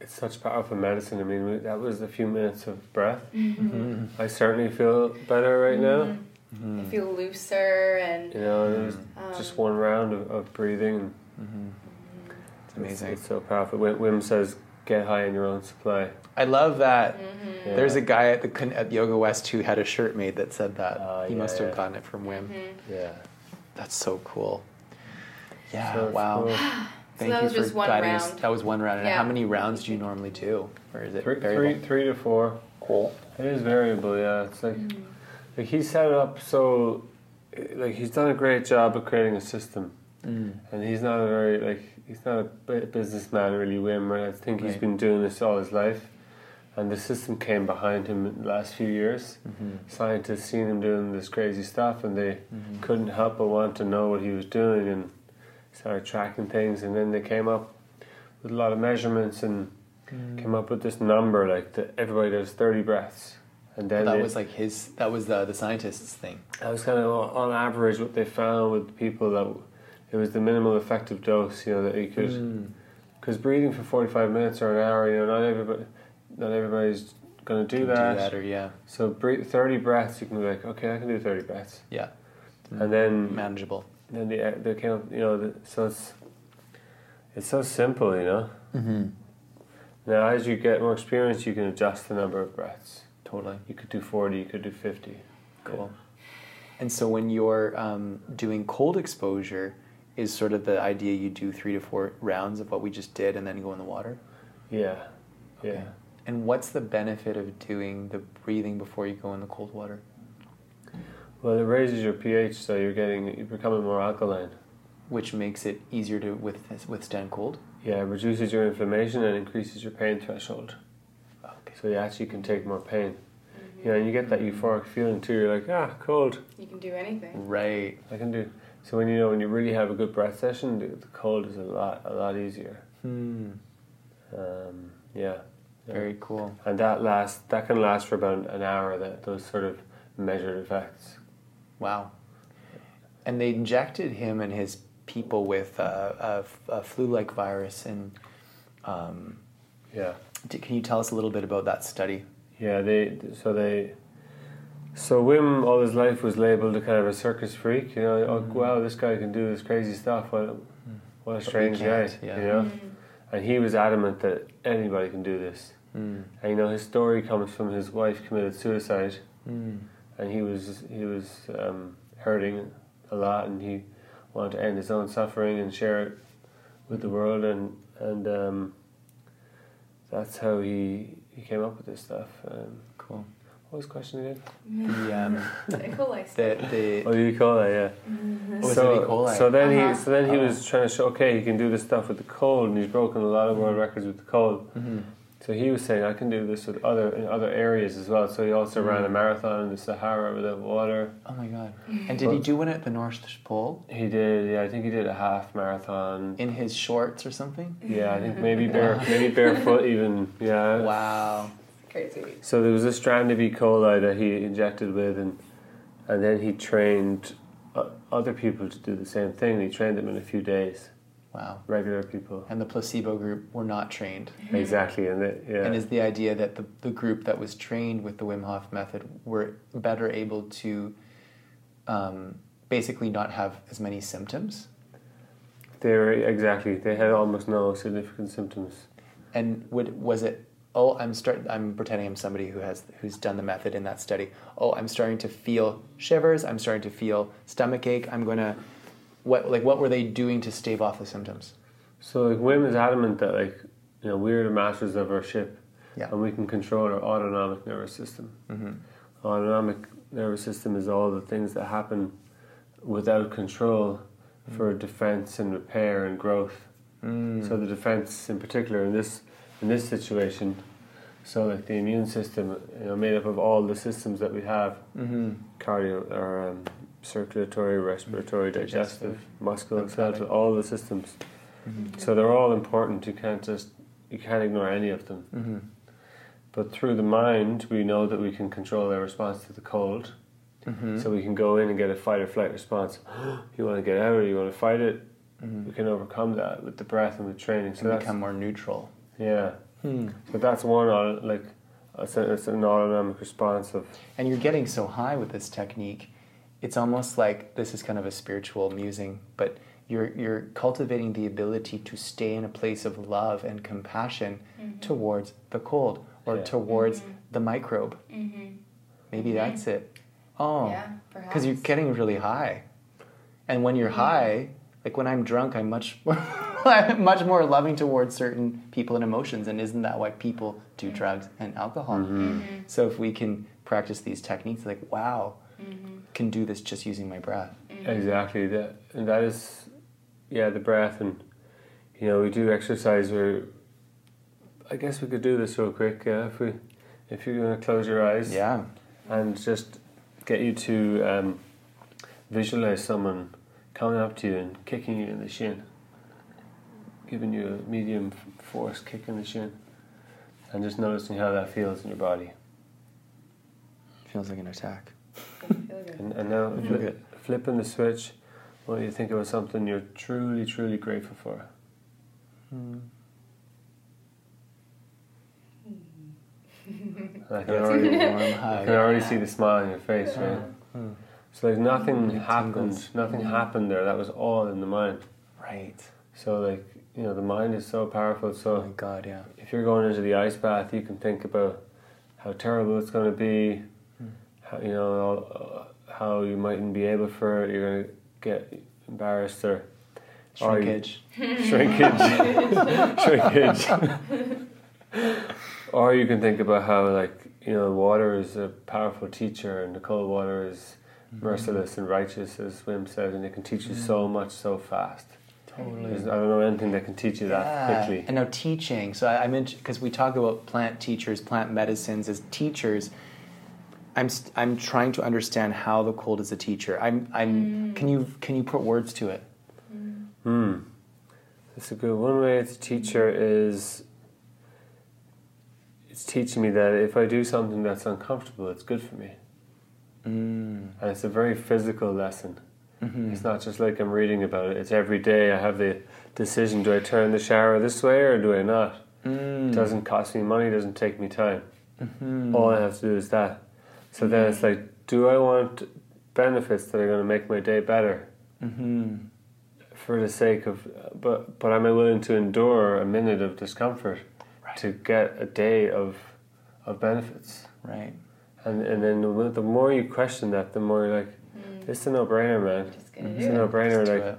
Speaker 2: it's such powerful medicine. I mean, that was a few minutes of breath. Mm-hmm. Mm-hmm. I certainly feel better right now.
Speaker 3: I feel looser and
Speaker 2: You know, it was um, just one round of, of breathing. And
Speaker 1: It's amazing.
Speaker 2: It's, so powerful. Wim, Wim says, get high in your own supply.
Speaker 1: I love that.
Speaker 2: Yeah.
Speaker 1: There's a guy at the at Yoga West who had a shirt made that said that.
Speaker 2: Oh,
Speaker 1: he
Speaker 2: yeah,
Speaker 1: must have
Speaker 2: yeah.
Speaker 1: gotten it from Wim.
Speaker 2: Yeah.
Speaker 1: That's so cool. Yeah.
Speaker 2: So
Speaker 1: wow.
Speaker 2: cool.
Speaker 1: Thank
Speaker 3: that
Speaker 1: you
Speaker 3: was
Speaker 1: for
Speaker 3: just one
Speaker 1: guiding us.
Speaker 3: round.
Speaker 1: That was one round. And
Speaker 3: Yeah.
Speaker 1: how many rounds do you normally do, or is it
Speaker 2: Three,
Speaker 1: variable?
Speaker 2: three, three to four.
Speaker 1: Cool.
Speaker 2: It is variable, yeah. It's like Like he set it up so, like he's done a great job of creating a system,
Speaker 1: Mm.
Speaker 2: and he's not a very like he's not a bu- businessman really. Wim, right? I think he's been doing this all his life, and the system came behind him in the last few years.
Speaker 1: Mm-hmm.
Speaker 2: Scientists seen him doing this crazy stuff, and they
Speaker 1: Mm-hmm.
Speaker 2: couldn't help but want to know what he was doing, and started tracking things. And then they came up with a lot of measurements and
Speaker 1: Mm.
Speaker 2: came up with this number like that everybody does thirty breaths, and then
Speaker 1: that
Speaker 2: they-
Speaker 1: was like his. That was the the scientist's thing.
Speaker 2: that was kind of on average what they found with people that it was the minimal effective dose, you know, that you could
Speaker 1: Mm.
Speaker 2: because breathing for forty five minutes or an hour, you know, not everybody, not everybody's going to do that.
Speaker 1: Do that or yeah,
Speaker 2: So breathe, thirty breaths, you can be like, okay, I can do thirty breaths,
Speaker 1: yeah,
Speaker 2: and then
Speaker 1: manageable.
Speaker 2: Then they they came up, you know, the, so it's it's so simple, you know.
Speaker 1: Mm-hmm.
Speaker 2: Now as you get more experience, you can adjust the number of breaths.
Speaker 1: Totally
Speaker 2: You could do forty, you could do fifty.
Speaker 1: cool. And so when you're um, doing cold exposure, is sort of the idea you do three to four rounds of what we just did, and then go in the water.
Speaker 2: Yeah, yeah.
Speaker 1: Okay. And what's the benefit of doing the breathing before you go in the cold water?
Speaker 2: Well, it raises your pH, so you're getting you're becoming more alkaline.
Speaker 1: Which makes it easier to with, withstand cold.
Speaker 2: Yeah, it reduces your inflammation and increases your pain threshold.
Speaker 1: Okay.
Speaker 2: So you actually can take more pain. Yeah, and you get that euphoric feeling too. You're like, ah, cold.
Speaker 3: You can do anything.
Speaker 1: Right.
Speaker 2: I can do. So when you know when you really have a good breath session, the, the cold is a lot a lot easier.
Speaker 1: Hmm.
Speaker 2: Um, yeah. yeah.
Speaker 1: Very cool.
Speaker 2: And that lasts that can last for about an hour. That those sort of measured effects.
Speaker 1: Wow. And they injected him and his people with uh, a, a flu-like virus. And um,
Speaker 2: Yeah.
Speaker 1: d- can you tell us a little bit about that study?
Speaker 2: Yeah, they so they so Wim all his life was labelled a kind of a circus freak. You know, oh wow, this guy can do this crazy stuff. What, what a strange guy.
Speaker 1: can't, yeah.
Speaker 2: You know, and he was adamant that anybody can do this.
Speaker 1: Mm.
Speaker 2: And you know, his story comes from his wife committed suicide,
Speaker 1: Mm.
Speaker 2: And he was he was um, hurting a lot, and he wanted to end his own suffering and share it with the world, and and um, that's how he he came up with this stuff. Um,
Speaker 1: Cool.
Speaker 2: what was the question again?
Speaker 1: The, um,
Speaker 3: The E. coli
Speaker 1: the, the,
Speaker 2: Oh, E. coli, yeah.
Speaker 1: was it
Speaker 2: so,
Speaker 1: E. coli?
Speaker 2: so then
Speaker 3: Uh-huh.
Speaker 2: he, so then he
Speaker 1: Oh.
Speaker 2: was trying to show, okay, he can do this stuff with the cold, and he's broken a lot of
Speaker 1: Mm-hmm.
Speaker 2: world records with the cold.
Speaker 1: Mhm.
Speaker 2: So he was saying, I can do this with other in other areas as well. So he also ran a
Speaker 1: Mm.
Speaker 2: marathon in the Sahara without water.
Speaker 1: Oh my god. And did he do one at the North Pole?
Speaker 2: He did, yeah, I think he did a half marathon.
Speaker 1: In his shorts or something?
Speaker 2: Yeah, I think maybe bare, maybe barefoot even. Yeah.
Speaker 1: Wow.
Speaker 3: Crazy.
Speaker 2: So there was a strand of E. coli that he injected with, and and then he trained uh, other people to do the same thing. He trained them in a few days,
Speaker 1: Wow.
Speaker 2: regular people.
Speaker 1: And the placebo group were not trained.
Speaker 2: Exactly, and it, yeah.
Speaker 1: And is the idea that the, the group that was trained with the Wim Hof method were better able to um, basically not have as many symptoms?
Speaker 2: They were exactly. They had almost no significant symptoms.
Speaker 1: And would was it? Oh, I'm start. I'm pretending I'm somebody who has who's done the method in that study. Oh, I'm starting to feel shivers. I'm starting to feel stomach ache. I'm gonna. What like what were they doing to stave off the symptoms?
Speaker 2: So like Wim is adamant that like you know we're the masters of our ship,
Speaker 1: Yeah.
Speaker 2: and we can control our autonomic nervous system.
Speaker 1: Mm-hmm.
Speaker 2: Autonomic nervous system is all the things that happen without control for defense and repair and growth.
Speaker 1: Mm.
Speaker 2: So the defense, in particular, in this in this situation, so like the immune system, you know, made up of all the systems that we have,
Speaker 1: Mm-hmm.
Speaker 2: cardio or um, circulatory, respiratory, digestive,
Speaker 1: Digestive,
Speaker 2: musculoskeletal, all the systems.
Speaker 1: Mm-hmm.
Speaker 2: So they're all important. You can't just you can't ignore any of them.
Speaker 1: Mm-hmm.
Speaker 2: But through the mind, we know that we can control their response to the cold.
Speaker 1: Mm-hmm.
Speaker 2: So we can go in and get a fight or flight response. you want to get out or you want to fight it.
Speaker 1: Mhm.
Speaker 2: We can overcome that with the breath and with training. So
Speaker 1: and become more neutral.
Speaker 2: yeah.
Speaker 1: Hmm.
Speaker 2: So that's one au- like it's, it's an autonomic response of
Speaker 1: And you're getting so high with this technique, it's almost like this is kind of a spiritual musing, but you're you're cultivating the ability to stay in a place of love and compassion mm-hmm. towards the cold or
Speaker 2: Yeah.
Speaker 1: towards mm-hmm. the microbe.
Speaker 3: Mm-hmm.
Speaker 1: Maybe mm-hmm. that's it. Oh,
Speaker 3: Yeah,
Speaker 1: because you're getting really high, and when you're high, like when I'm drunk, I'm much more, I'm much more loving towards certain people and emotions, and isn't that why people do drugs and alcohol? So if we can practice these techniques, like wow, can do this just using my breath.
Speaker 2: Exactly. That and that is, yeah, the breath and, you know, we do exercise where. I guess we could do this real quick. Yeah, if we, if you're gonna close your eyes.
Speaker 1: Yeah.
Speaker 2: And just get you to um, visualize someone coming up to you and kicking you in the shin, giving you a medium force kick in the shin, and just noticing how that feels in your body.
Speaker 1: Feels like an attack.
Speaker 2: And, and now
Speaker 1: Feel
Speaker 2: fli- flipping the switch, I want you to think about something you're truly, truly grateful for. Hmm. And I can already, I can already see the smile on your face, right?
Speaker 1: Hmm. hmm.
Speaker 2: So like nothing
Speaker 1: It
Speaker 2: happened,
Speaker 1: tingles.
Speaker 2: nothing hmm. happened there. That was all in the mind.
Speaker 1: Right.
Speaker 2: So like you know, the mind is so powerful.
Speaker 1: Oh
Speaker 2: So
Speaker 1: my god, yeah.
Speaker 2: if you're going into the ice bath, you can think about how terrible it's going to be. You know uh, how you mightn't be able for it. You're going to get embarrassed or or you-
Speaker 1: Shrinkage.
Speaker 2: shrinkage, shrinkage. or you can think about how like you know water is a powerful teacher and the cold water is
Speaker 1: Mm-hmm.
Speaker 2: merciless and righteous, as Wim said, and it can teach you so much so fast.
Speaker 1: Totally.
Speaker 2: There's, I don't know anything that can teach you that
Speaker 1: Yeah.
Speaker 2: quickly.
Speaker 1: And now teaching. So I, I mentioned because we talk about plant teachers, plant medicines as teachers. I'm st- I'm trying to understand how the cold is a teacher. I'm I'm. Can you can you put words to it?
Speaker 2: Hmm. That's a good one way it's a teacher is it's teaching me that if I do something that's uncomfortable, it's good for me.
Speaker 1: Mm.
Speaker 2: And it's a very physical lesson.
Speaker 1: Mhm.
Speaker 2: It's not just like I'm reading about it. It's every day I have the decision do I turn the shower this way or do I not?
Speaker 1: Mm.
Speaker 2: It doesn't cost me money, doesn't take me time.
Speaker 1: Mhm.
Speaker 2: All I have to do is that. So then it's like, do I want benefits that are going to make my day better
Speaker 1: Mhm.
Speaker 2: for the sake of, but but am I willing to endure a minute of discomfort
Speaker 1: Right.
Speaker 2: to get a day of of benefits?
Speaker 1: Right.
Speaker 2: And and then the, the more you question that, the more you're like, it's a no brainer, man.
Speaker 3: Just gonna
Speaker 2: It's a no brainer. Like
Speaker 1: it.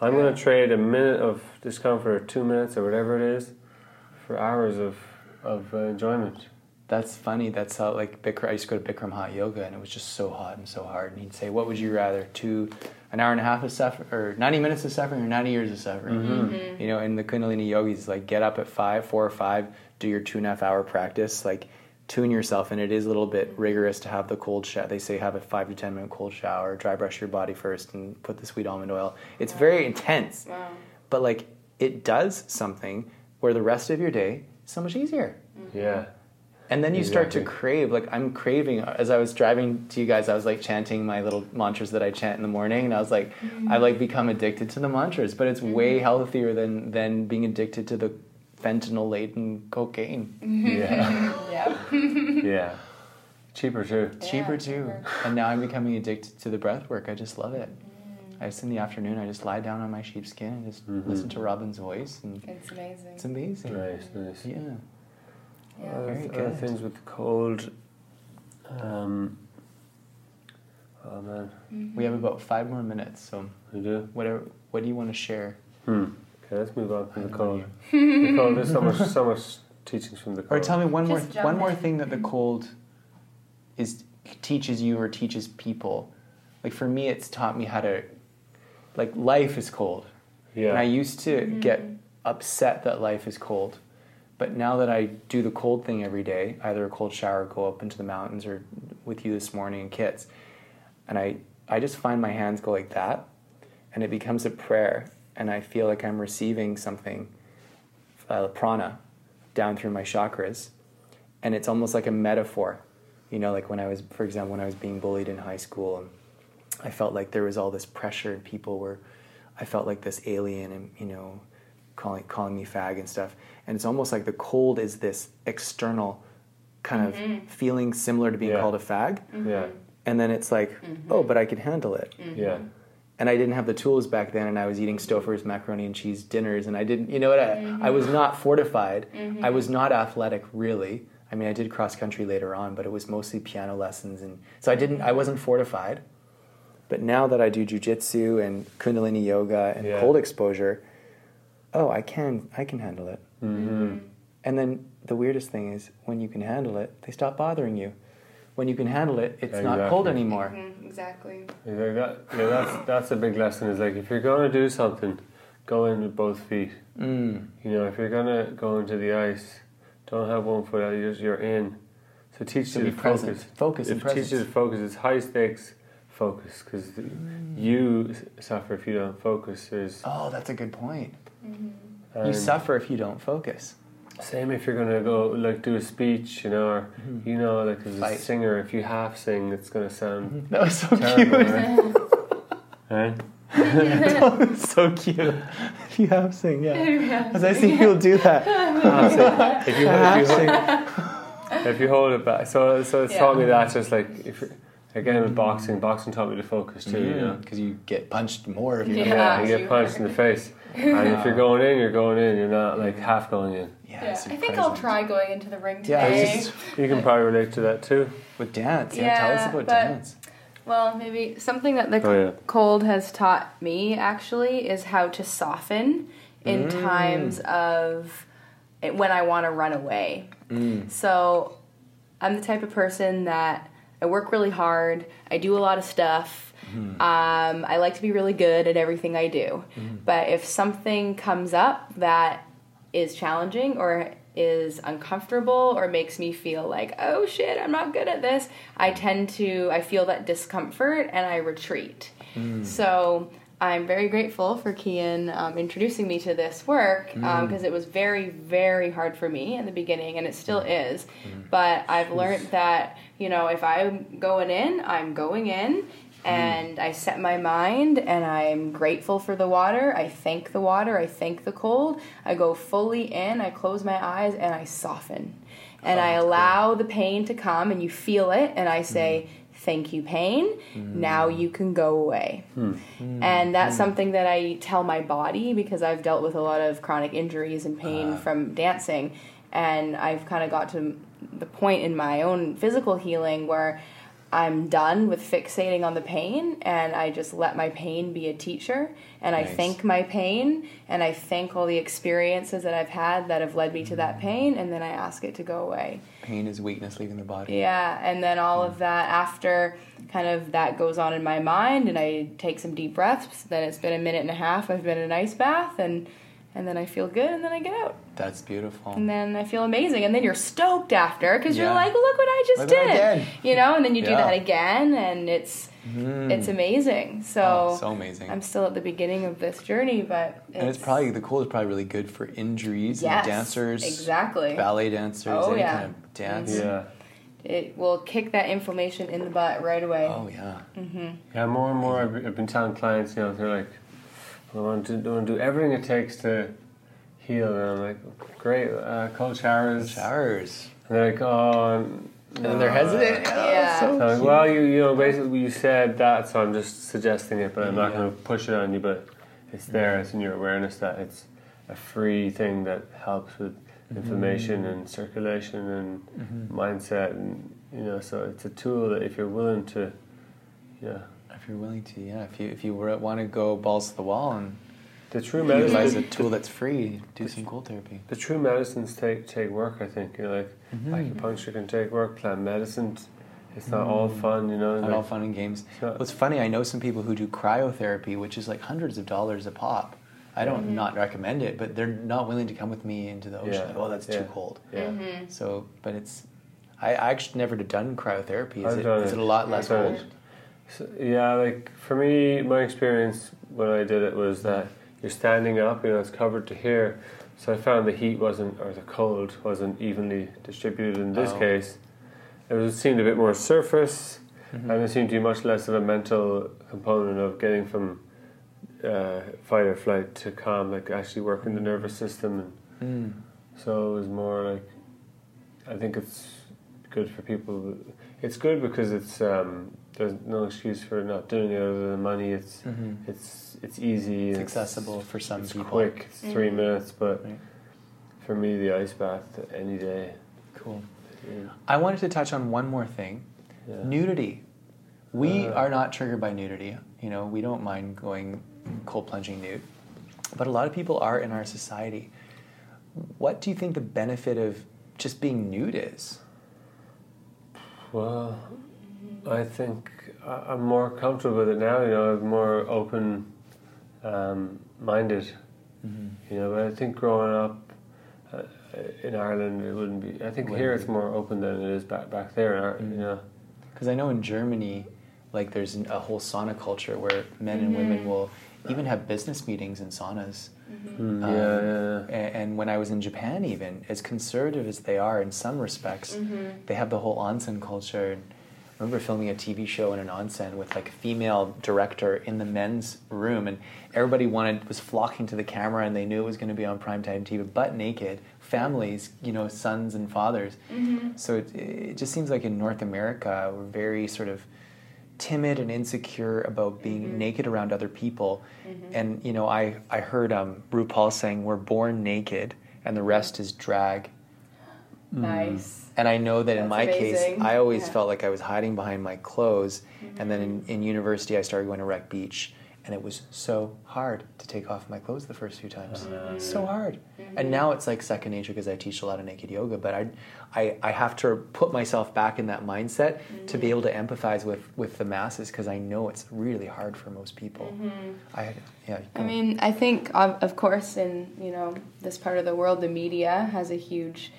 Speaker 2: I'm going to trade a minute of discomfort or two minutes or whatever it is for hours of of uh, enjoyment.
Speaker 1: That's funny. That's how like Bikram. I used to go to Bikram hot yoga, and it was just so hot and so hard. And he'd say, "What would you rather? Two, an hour and a half of suffering, or ninety minutes of suffering, or ninety years of suffering?"
Speaker 2: Mm-hmm.
Speaker 1: You know, in the Kundalini yogis, like get up at five, four or five, do your two and a half hour practice, like tune yourself. And it is a little bit rigorous to have the cold shower. They say have a five to ten minute cold shower, dry brush your body first, and put the sweet almond oil. It's very intense,
Speaker 3: Wow.
Speaker 1: but like it does something where the rest of your day is so much easier.
Speaker 2: Yeah.
Speaker 1: And then you start to crave, like I'm craving. As I was driving to you guys, I was like chanting my little mantras that I chant in the morning, and I was like, I've like become addicted to the mantras, but it's way mm-hmm. healthier than than being addicted to the fentanyl laden cocaine. Mm-hmm.
Speaker 2: Yeah.
Speaker 3: Yeah.
Speaker 2: yeah. Cheaper too.
Speaker 1: Cheaper too.
Speaker 3: cheaper.
Speaker 1: And now I'm becoming addicted to the breath work. I just love it. Mm. I just in the afternoon, I just lie down on my sheepskin and just
Speaker 2: Mhm.
Speaker 1: listen to Robin's voice, and
Speaker 3: It's amazing.
Speaker 1: it's amazing.
Speaker 2: Nice, nice.
Speaker 1: Yeah.
Speaker 3: Yeah.
Speaker 2: Other,
Speaker 1: Very good.
Speaker 2: things with the cold. Um, oh man,
Speaker 1: We have about five more minutes, so
Speaker 2: we do.
Speaker 1: whatever. What do you want to share?
Speaker 2: Hmm. Okay, let's move on from the cold. the cold. There's so much, so much teachings from the cold.
Speaker 1: Or tell me one more
Speaker 3: Just jump
Speaker 1: one more thing that the cold is teaches you or teaches people. Like for me, it's taught me how to like life is cold,
Speaker 2: Yeah.
Speaker 1: and I used to
Speaker 3: Mm-hmm.
Speaker 1: get upset that life is cold. But now that I do the cold thing every day, either a cold shower, go up into the mountains, or with you this morning in kits, and I I just find my hands go like that, and it becomes a prayer, and I feel like I'm receiving something, uh, prana, down through my chakras, and it's almost like a metaphor. You know, like when I was, for example, when I was being bullied in high school, and I felt like there was all this pressure, and people were, I felt like this alien, and you know, calling calling me fag and stuff. And it's almost like the cold is this external kind of mm-hmm. feeling similar to being
Speaker 2: Yeah.
Speaker 1: called a fag, mm-hmm.
Speaker 2: Yeah.
Speaker 1: and then it's like, mm-hmm. oh, but I can handle it
Speaker 2: Yeah.
Speaker 1: and I didn't have the tools back then, and I was eating Stouffer's macaroni and cheese dinners, and I didn't, you know what? I, I was not fortified. I was not athletic, really. I mean, I did cross country later on, but it was mostly piano lessons, and so I didn't. I wasn't fortified. But now that I do jujitsu and Kundalini yoga and
Speaker 2: Yeah.
Speaker 1: cold exposure, oh, I can, I can handle it.
Speaker 2: Mm-hmm.
Speaker 1: And then the weirdest thing is when you can handle it, they stop bothering you. when you can handle it, it's not cold
Speaker 2: Exactly.
Speaker 1: anymore.
Speaker 3: Mhm, exactly.
Speaker 2: Yeah, that, yeah, that's that's a big lesson. Is like if you're going to do something, go in with both feet.
Speaker 1: Mm.
Speaker 2: You know, if you're gonna go into the ice, don't have one foot out. You're, you're in. So teach
Speaker 1: So
Speaker 2: you
Speaker 1: be
Speaker 2: to
Speaker 1: present.
Speaker 2: focus.
Speaker 1: Focus and
Speaker 2: If teach you to focus, it's high stakes focus because you suffer if you don't focus. There's
Speaker 1: Oh, that's a good point. You
Speaker 2: and
Speaker 1: suffer if you don't focus.
Speaker 2: Same if you're gonna go like do a speech, you know, or mm-hmm. you know, like as a
Speaker 1: Fight.
Speaker 2: singer, if you half sing, it's gonna sound mm-hmm.
Speaker 1: That was so
Speaker 2: terrible,
Speaker 1: cute.
Speaker 2: right? right?
Speaker 1: that was so cute. If you have sing, yeah. As I see people do that.
Speaker 2: Half sing. If you,
Speaker 1: Half
Speaker 2: if you,
Speaker 1: sing.
Speaker 2: if you hold it back, so so it's
Speaker 3: Yeah.
Speaker 2: taught me that just like if you're, again with boxing, boxing taught me to focus too. You mm. know,
Speaker 1: Because you get punched more if you
Speaker 3: Yeah.
Speaker 1: don't
Speaker 2: yeah, you get punched in the face, and if you're going in, you're going in. You're not like half going in.
Speaker 1: Yeah,
Speaker 3: Yeah,
Speaker 1: it's
Speaker 3: I think I'll try going into the ring
Speaker 1: Yeah,
Speaker 3: today.
Speaker 1: it's
Speaker 2: You can probably relate to that too.
Speaker 1: with dance. Yeah, tell us about
Speaker 3: but-
Speaker 1: dance.
Speaker 3: Well, maybe something that the
Speaker 2: Oh, yeah.
Speaker 3: cold has taught me actually is how to soften in
Speaker 1: Mm.
Speaker 3: times of it- when I want to run away.
Speaker 1: Mm.
Speaker 3: So I'm the type of person that I work really hard. I do a lot of stuff.
Speaker 1: Mm-hmm.
Speaker 3: Um, I like to be really good at everything I do.
Speaker 1: Mm-hmm.
Speaker 3: But if something comes up that is challenging or is uncomfortable or makes me feel like, oh shit, I'm not good at this, I tend to, I feel that discomfort and I retreat. So I'm very grateful for Cian um, introducing me to this work because it was very, very hard for me in the beginning and it still is. But I've learned that, you know, if I'm going in, I'm going in Mm. and I set my mind and I'm grateful for the water. I thank the water, I thank the cold. I go fully in, I close my eyes and I soften. And I oh, allow the pain to come and you feel it and I say, mm. Thank you, pain. Mm. Now you can go away. Hmm. Hmm. And that's hmm. something that I tell my body because I've dealt with a lot of chronic injuries and pain ah. from dancing. And I've kind of got to the point in my own physical healing where I'm done with fixating on the pain and I just let my pain be a teacher and I thank my pain and I thank all the experiences that I've had that have led me to that pain and then I ask it to go away.
Speaker 1: Pain is weakness leaving the body.
Speaker 3: Yeah, and then all hmm. of that after kind of that goes on in my mind and I take some deep breaths, then it's been a minute and a half, I've been in an ice bath and and then I feel good and then I get out.
Speaker 1: That's beautiful.
Speaker 3: And then I feel amazing and then you're stoked after cuz
Speaker 1: Yeah.
Speaker 3: you're like, "Look what I just
Speaker 1: Look what I
Speaker 3: did."
Speaker 1: did.
Speaker 3: You know, and then you do that again and it's it's amazing. So,
Speaker 1: Oh, so amazing.
Speaker 3: I'm still at the beginning of this journey, but
Speaker 1: and it's probably the cold is probably really good for injuries
Speaker 3: Yes,
Speaker 1: and dancers,
Speaker 3: exactly.
Speaker 1: ballet dancers,
Speaker 3: Oh,
Speaker 1: any
Speaker 3: yeah.
Speaker 1: kind of dance.
Speaker 2: Yeah,
Speaker 3: it will kick that inflammation in the butt right away.
Speaker 1: Oh yeah. Mm-hmm.
Speaker 2: yeah. More and more, I've, I've been telling clients, you know, they're like, I want to, I want to do everything it takes to heal, and I'm like, great, uh, cold showers.
Speaker 1: Showers.
Speaker 2: And they're like, oh.
Speaker 1: And then they're hesitant. Oh,
Speaker 3: Yeah.
Speaker 1: so
Speaker 2: So I'm like, well, you you know, basically you said that, so I'm just suggesting it, but I'm not
Speaker 1: Yeah.
Speaker 2: going to push it on you. But it's there, it's in your awareness that it's a free thing that helps with inflammation and circulation and mindset, and you know, so it's a tool that if you're willing to, yeah,
Speaker 1: If you're willing to, yeah. If you if you want to go balls to the wall and
Speaker 2: the true
Speaker 1: utilize
Speaker 2: medicine,
Speaker 1: a tool that's free, do some cold therapy.
Speaker 2: the true medicines take take work. I think you know, like mm-hmm. acupuncture can take work, plant medicine. It's not all mm. fun, you know.
Speaker 1: Not
Speaker 2: like-
Speaker 1: all fun and games.
Speaker 2: It's not-
Speaker 1: Well, it's funny. I know some people who do cryotherapy, which is like hundreds of dollars a pop. I don't mm-hmm. not recommend it, but they're not willing to come with me into the ocean.
Speaker 2: Yeah,
Speaker 1: Like, oh, that's
Speaker 2: yeah.
Speaker 1: too cold.
Speaker 2: yeah. Mm-hmm.
Speaker 1: So, but it's. I I actually never done cryotherapy. Is
Speaker 2: I've
Speaker 1: it,
Speaker 2: done
Speaker 1: is
Speaker 2: it.
Speaker 1: it a lot less cold?
Speaker 2: It. So, yeah, like for me, my experience when I did it was that you're standing up, you know, it's covered to here. So I found the heat wasn't, or the cold wasn't evenly distributed. In this
Speaker 1: Oh.
Speaker 2: case, it was seemed a bit more surface,
Speaker 1: Mm-hmm.
Speaker 2: and there seemed to be much less of a mental component of getting from uh, fight or flight to calm, like actually working the nervous system. And
Speaker 1: Mm.
Speaker 2: so it was more like, I think it's good for people. It's good because it's um, there's no excuse for not doing it other than money. It's
Speaker 1: Mhm.
Speaker 2: it's it's easy.
Speaker 1: It's
Speaker 2: and
Speaker 1: accessible for some
Speaker 2: It's
Speaker 1: people.
Speaker 2: quick. It's three minutes, but
Speaker 1: Right.
Speaker 2: for me, the ice bath any day.
Speaker 1: Cool.
Speaker 2: Yeah.
Speaker 1: I wanted to touch on one more thing.
Speaker 2: Yeah.
Speaker 1: Nudity. We
Speaker 2: Uh.
Speaker 1: are not triggered by nudity. You know, we don't mind going cold plunging nude. But a lot of people are in our society. What do you think the benefit of just being nude is?
Speaker 2: Well, I think I- I'm more comfortable with it now. You know, I'm more open um, minded. You know, but I think growing up uh, in Ireland, it wouldn't be. I think
Speaker 1: Wouldn't
Speaker 2: here
Speaker 1: be.
Speaker 2: it's more open than it is back back there. In Ar- You know,
Speaker 1: Because I know in Germany, like there's an, a whole sauna culture where men and women will even have business meetings in saunas.
Speaker 2: Mm,
Speaker 1: Um,
Speaker 2: yeah, yeah, yeah.
Speaker 1: A- And when I was in Japan, even as conservative as they are in some respects, they have the whole onsen culture. And I remember filming a TV show in an onsen with like a female director in the men's room, and everybody wanted was flocking to the camera, and they knew it was going to be on primetime TV, butt naked, families, you know, sons and fathers. Mm-hmm. So it, it just seems like in North America, we're very sort of timid and insecure about being mm-hmm. naked around other people. Mm-hmm. And you know, I I heard um, RuPaul saying we're born naked and the rest is drag.
Speaker 3: Nice.
Speaker 1: And I know that in
Speaker 3: That's
Speaker 1: my case. I always
Speaker 3: Yeah. Mm-hmm.
Speaker 1: felt like I was hiding behind my clothes. And then in, in university, I started going to Wreck Beach, and it was so hard to take off my clothes the first few times.
Speaker 3: Mm-hmm.
Speaker 1: So hard. And now it's like second nature because I teach a lot of naked yoga. But I, I, I have to put myself back in that mindset to be able to empathize with, with the masses because I know it's really hard for most people. I, yeah.
Speaker 3: I mean, I think, of, of course, in you know this part of the world, the media has a huge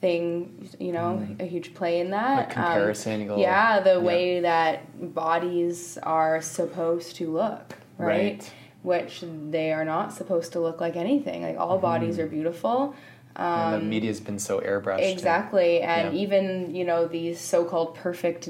Speaker 3: thing, you know, mm. a huge play in that.
Speaker 1: Like um, comparison, go,
Speaker 3: yeah, the
Speaker 1: yeah.
Speaker 3: way that bodies are supposed to look, right?
Speaker 1: Right.
Speaker 3: Which they are not supposed to look like anything. Like all bodies mm-hmm. are beautiful.
Speaker 1: and the um, media's been so airbrushed.
Speaker 3: Um, Exactly, and
Speaker 1: Yeah.
Speaker 3: even you know these so-called perfect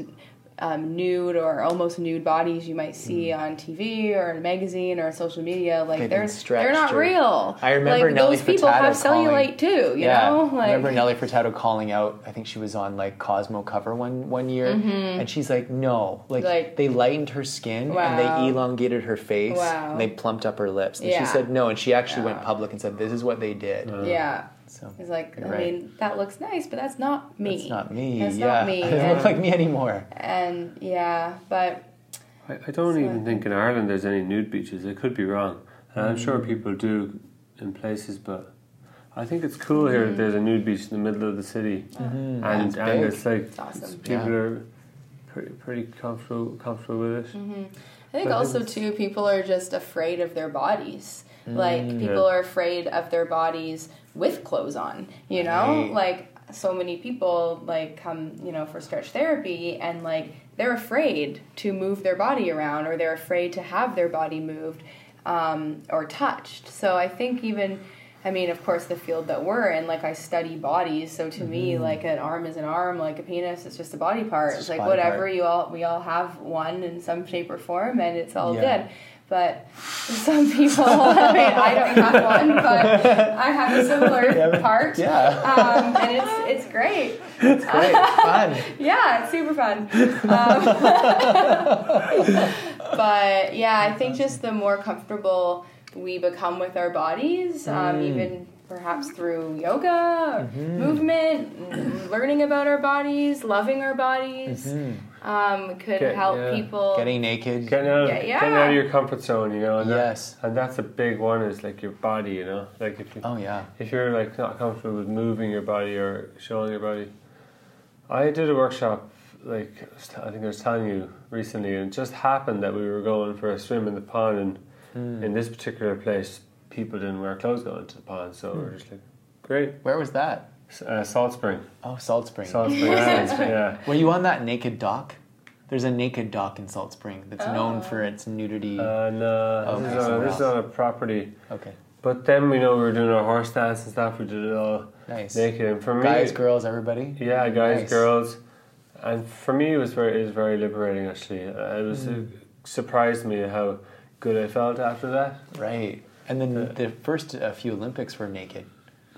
Speaker 3: um, nude or almost nude bodies you might see on TV or in a magazine or social media, like
Speaker 1: Mm. They've
Speaker 3: they're they're not
Speaker 1: or-
Speaker 3: real.
Speaker 1: I remember
Speaker 3: like,
Speaker 1: Nelly
Speaker 3: those people have
Speaker 1: Furtado calling-
Speaker 3: cellulite too. You
Speaker 1: yeah,
Speaker 3: know,
Speaker 1: I remember Nelly Furtado calling out. I think she was on like Cosmo cover one one year, and she's like, "No, like,
Speaker 3: Mm-hmm. Like-
Speaker 1: they lightened her skin and they elongated her face
Speaker 3: Wow.
Speaker 1: and they plumped up her lips." And
Speaker 3: Yeah.
Speaker 1: she said no, and she actually went public and said, "This is what they did."
Speaker 3: yeah.
Speaker 1: So
Speaker 3: It's like I
Speaker 1: right.
Speaker 3: mean that looks nice, but that's not me.
Speaker 1: that's not me.
Speaker 3: That's
Speaker 1: yeah,
Speaker 3: not me.
Speaker 1: it doesn't look like me anymore.
Speaker 3: And yeah, but
Speaker 2: I, I don't
Speaker 3: So-
Speaker 2: even think in Ireland there's any nude beaches. I could be wrong, and I'm
Speaker 1: Mm.
Speaker 2: sure people do in places, but I think it's cool here
Speaker 3: Mm.
Speaker 2: that there's a nude beach in the middle of the city,
Speaker 1: Mhm.
Speaker 2: and
Speaker 1: It's
Speaker 2: and it's like
Speaker 3: It's awesome.
Speaker 2: people
Speaker 1: Yeah.
Speaker 2: are pretty pretty comfortable comfortable with it.
Speaker 3: Mm-hmm. I think
Speaker 2: But
Speaker 3: also too people are just afraid of their bodies. Like
Speaker 1: Mm.
Speaker 3: people
Speaker 2: Yeah.
Speaker 3: are afraid of their bodies with clothes on. You know,
Speaker 1: Right.
Speaker 3: like so many people like come you know for stretch therapy and like they're afraid to move their body around or they're afraid to have their body moved um, or touched. So I think even. I mean, of course, the field that we're in, like I study bodies, so to me, like an arm is an arm, like a penis is just a body part.
Speaker 1: Mm-hmm. It's
Speaker 3: It's, like whatever
Speaker 1: part.
Speaker 3: you all we all have one in some shape or form and it's all
Speaker 1: Yeah.
Speaker 3: good but some people i mean i don't have one but i have a similar
Speaker 1: Yeah,
Speaker 3: part
Speaker 1: yeah.
Speaker 3: um, and it's it's great
Speaker 1: It's great, fun.
Speaker 3: yeah it's super fun um, but yeah i think just the more comfortable we become with our bodies um,
Speaker 1: Mm.
Speaker 3: even perhaps through yoga
Speaker 1: Mm-hmm.
Speaker 3: movement mm, learning about our bodies loving our bodies um, could
Speaker 2: Get-
Speaker 3: help
Speaker 2: yeah.
Speaker 3: people
Speaker 1: Getting naked.
Speaker 2: Getting out, of,
Speaker 3: Yeah,
Speaker 2: getting out of your comfort zone, you know. And
Speaker 1: Yes.
Speaker 2: That, and that's a big one. Is like your body, you know. Like if you
Speaker 1: Oh yeah.
Speaker 2: if you're like not comfortable with moving your body or showing your body. I did a workshop like I was t- I think I was telling you recently, and it just happened that we were going for a swim in the pond, and
Speaker 1: Hmm.
Speaker 2: in this particular place, people didn't wear clothes going to the pond, so we we're just like, great,
Speaker 1: Where was that?
Speaker 2: S- uh, Salt Spring,
Speaker 1: Oh, Salt Spring.
Speaker 2: Salt Spring, Island, yeah.
Speaker 1: Were you on that naked dock? There's a naked dock in Salt Spring that's known for its nudity.
Speaker 2: And uh,
Speaker 1: Okay,
Speaker 2: this, is on, this is on a property.
Speaker 1: okay,
Speaker 2: But then we know we were doing our horse dance and stuff. We did it all
Speaker 1: nice.
Speaker 2: naked. And for me,
Speaker 1: Guys, girls, everybody.
Speaker 2: Yeah, guys,
Speaker 1: Nice.
Speaker 2: girls, and for me, it was very, it was very liberating. Actually, uh, it was
Speaker 1: Hmm.
Speaker 2: it surprised me how good I felt after that.
Speaker 1: Right. And then the first uh, few Olympics were naked.